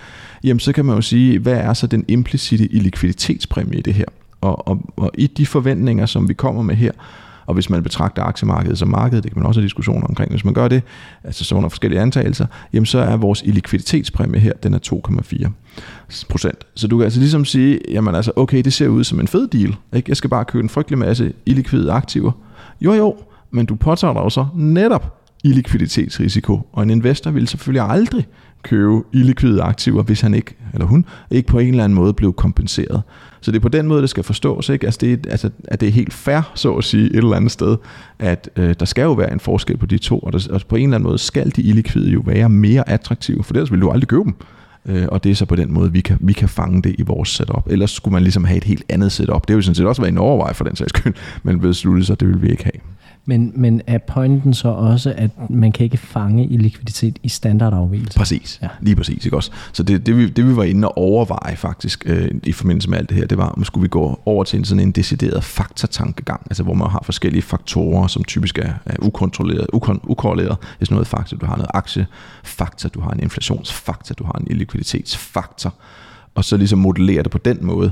jamen så kan man jo sige, hvad er så den implicite illikviditetspræmie i det her? Og, og, og i de forventninger, som vi kommer med her, og hvis man betragter aktiemarkedet som marked, det kan man også have diskussioner omkring, hvis man gør det, altså så under forskellige antagelser, jamen så er vores illikviditetspræmie her, den er 2,4 procent. Så du kan altså ligesom sige, jamen altså, okay, det ser ud som en fed deal. Ikke? Jeg skal bare købe en frygtelig masse illikvide aktiver. Jo jo, men du påtager dig jo så netop illikviditetsrisiko, og en investor vil selvfølgelig aldrig købe illikvide aktiver, hvis han ikke, eller hun, ikke på en eller anden måde blev kompenseret. Så det er på den måde, det skal forstås, ikke? Altså, det er, altså, at det er helt fair, så at sige, et eller andet sted, at øh, der skal jo være en forskel på de to, og, der, og på en eller anden måde skal de illikvide jo være mere attraktive, for ellers vil du aldrig købe dem. Øh, og det er så på den måde, vi kan, vi kan fange det i vores setup. Ellers skulle man ligesom have et helt andet setup. Det vil sådan set også være en overvej for den sags skyld, men besluttet så det vil vi ikke have. Men, men er pointen så også, at man kan ikke fange i likviditet i standardafvielse? Præcis, ja. lige præcis. Ikke også? Så det, det, vi, det vi var inde og overveje faktisk øh, i forbindelse med alt det her, det var, om skulle vi gå over til en sådan en decideret faktortankegang, altså hvor man har forskellige faktorer, som typisk er, er ukontrolleret, ukon, ukorreleret. Hvis noget faktor, du har noget aktiefaktor, du har en inflationsfaktor, du har en likviditetsfaktor, og så ligesom modellere det på den måde.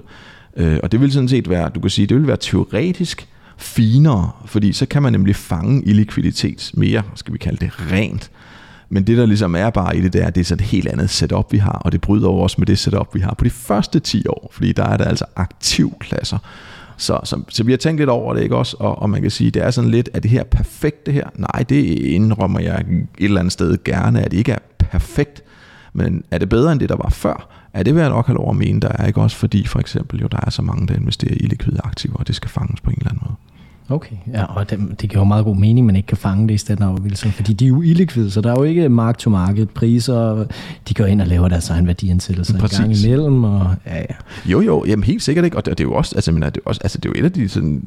Øh, og det vil sådan set være, du kan sige, det vil være teoretisk, finere, fordi så kan man nemlig fange illikviditet mere, skal vi kalde det, rent. Men det der ligesom er bare i det der, det er så et helt andet setup, vi har, og det bryder over også med det setup, vi har på de første 10 år, fordi der er der altså aktivklasser. Så, så, så vi har tænkt lidt over det, ikke også? Og, og man kan sige, det er sådan lidt, er det her perfekt det her? Nej, det indrømmer jeg et eller andet sted gerne, at det ikke er perfekt. Men er det bedre end det, der var før? Er det vil jeg nok have lov at mene, der er ikke også, fordi for eksempel jo, der er så mange, der investerer i likvide aktiver, og det skal fanges på en eller anden måde. Okay, ja, og det, det giver jo meget god mening, man ikke kan fange det i af fordi de er jo illikvide, så der er jo ikke mark-to-market priser, de går ind og laver deres egen værdiansættelse en gang imellem, og ja, ja. Jo, jo, jamen helt sikkert ikke, og det, det er jo også, altså, men, det er også, altså, det er jo et af de sådan,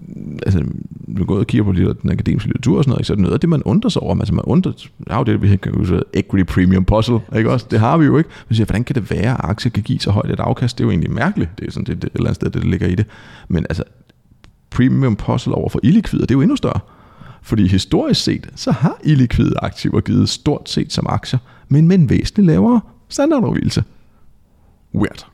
altså, nu går og kigger på den akademiske litteratur og sådan noget, så er det noget af det, man undrer sig over, altså man undrer, ja, det vi kan jo equity premium puzzle, ikke også, det har vi jo ikke, man siger, hvordan kan det være, at aktier kan give så højt et afkast, det er jo egentlig mærkeligt, det er sådan det, det et eller andet sted, det, det ligger i det, men altså, premium puzzle over for illikvider, det er jo endnu større. Fordi historisk set, så har illikvide aktiver givet stort set som aktier, men med en væsentlig lavere standardafvielse. Weird.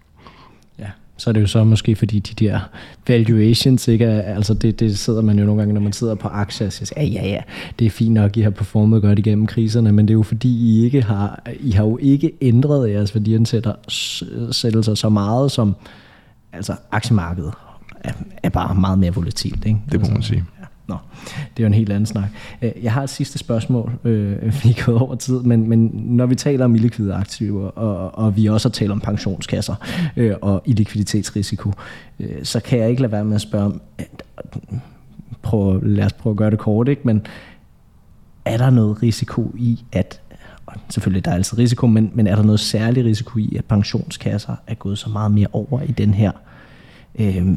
Ja, så er det jo så måske fordi de der valuations, ikke er, altså det, det sidder man jo nogle gange, når man sidder på aktier og siger, ja, ja, ja, det er fint nok, I har performet godt igennem kriserne, men det er jo fordi, I, ikke har, I har jo ikke ændret jeres værdiansættelser så meget, som altså aktiemarkedet er, er bare meget mere volatilt. Ikke? Det må man sige. Ja. Nå, det er jo en helt anden snak. Jeg har et sidste spørgsmål, øh, vi er gået over tid, men, men når vi taler om illikvide aktiver, og, og vi også har talt om pensionskasser øh, og illikviditetsrisiko, øh, så kan jeg ikke lade være med at spørge om, prøv, lad os prøve at gøre det kort, ikke? men er der noget risiko i, at selvfølgelig der er altid risiko, men, men er der noget særlig risiko i, at pensionskasser er gået så meget mere over i den her øh,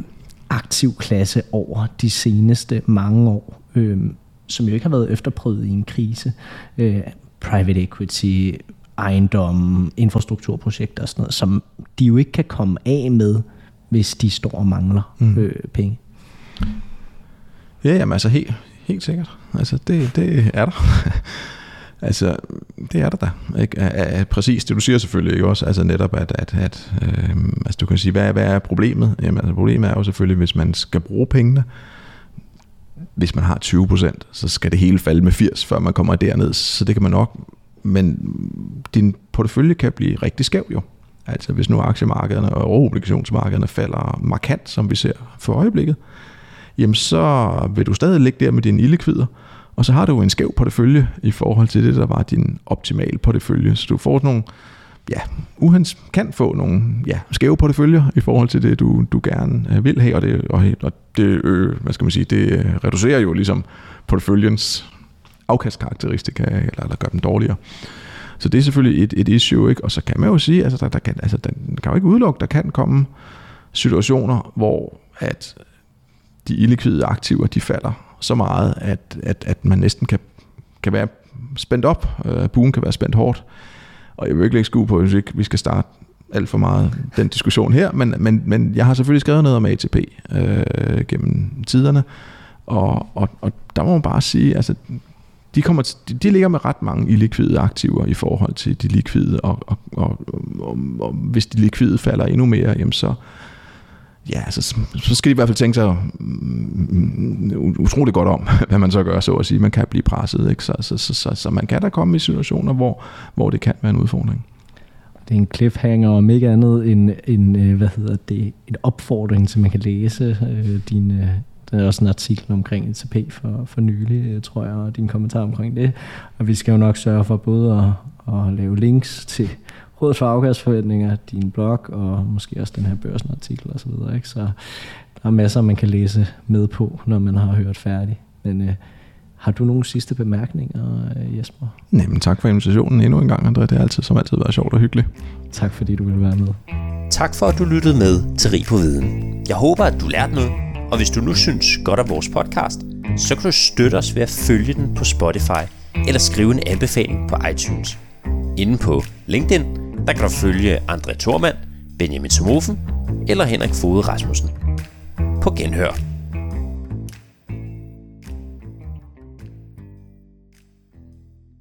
aktiv klasse over de seneste mange år, øh, som jo ikke har været efterprøvet i en krise. Øh, private equity, ejendom, infrastrukturprojekter og sådan noget, som de jo ikke kan komme af med, hvis de står og mangler mm. øh, penge. Ja, jamen altså helt, helt sikkert. Altså det, det er der. altså det er der da. Ikke? Er, er, præcis det du siger selvfølgelig ikke også. Altså netop at, at, at øh, altså du kan sige, hvad, hvad er problemet? Jamen altså problemet er jo selvfølgelig, hvis man skal bruge pengene, hvis man har 20%, så skal det hele falde med 80, før man kommer derned. Så det kan man nok, men din portefølje kan blive rigtig skæv jo. Altså hvis nu aktiemarkederne og obligationsmarkederne falder markant, som vi ser for øjeblikket, jamen så vil du stadig ligge der med dine illikvider, og så har du en skæv portefølje i forhold til det, der var din optimale portefølje. Så du får nogle, ja, uhens kan få nogle ja, skæve porteføljer i forhold til det, du, du gerne øh, vil have, og det, og, og det, øh, hvad skal man sige, det øh, reducerer jo ligesom porteføljens afkastkarakteristika, eller, eller gør dem dårligere. Så det er selvfølgelig et, et issue, ikke? og så kan man jo sige, altså der, der kan, altså, den kan jo ikke udelukke, der kan komme situationer, hvor at de illikvide aktiver, de falder så meget, at, at, at man næsten kan, kan være spændt op. Øh, uh, buen kan være spændt hårdt. Og jeg vil ikke lægge skue på, hvis ikke vi skal starte alt for meget den diskussion her, men, men, men jeg har selvfølgelig skrevet noget om ATP øh, gennem tiderne, og, og, og der må man bare sige, altså de, kommer til, de, de ligger med ret mange illikvide aktiver i forhold til de likvide, og, og, og, og, og hvis de likvide falder endnu mere, jamen så, ja, altså, så, så skal de i hvert fald tænke sig mm, mm, mm, utrolig godt om, hvad man så gør, så at sige. Man kan blive presset, ikke? Så, så, så, så, så man kan da komme i situationer, hvor, hvor det kan være en udfordring. Det er en cliffhanger om ikke andet end en, øh, hvad hedder det, en opfordring, som man kan læse øh, dine øh, der er også en artikel omkring ETP for, for nylig, øh, tror jeg, og din kommentar omkring det. Og vi skal jo nok sørge for både at, at lave links til Rådet for afgasforventninger, din blog og måske også den her børsenartikel og så videre. Ikke? Så der er masser, man kan læse med på, når man har hørt færdig. Men øh, har du nogle sidste bemærkninger, øh, Jesper? Nej, men tak for invitationen endnu en gang, André. Det har altid, som altid været sjovt og hyggeligt. Tak fordi du ville være med. Tak for, at du lyttede med til Rig på Viden. Jeg håber, at du lærte noget, og hvis du nu synes godt af vores podcast, så kan du støtte os ved at følge den på Spotify eller skrive en anbefaling på iTunes. Inde på LinkedIn der kan du følge André Thormand, Benjamin Somofen eller Henrik Fode Rasmussen. På genhør.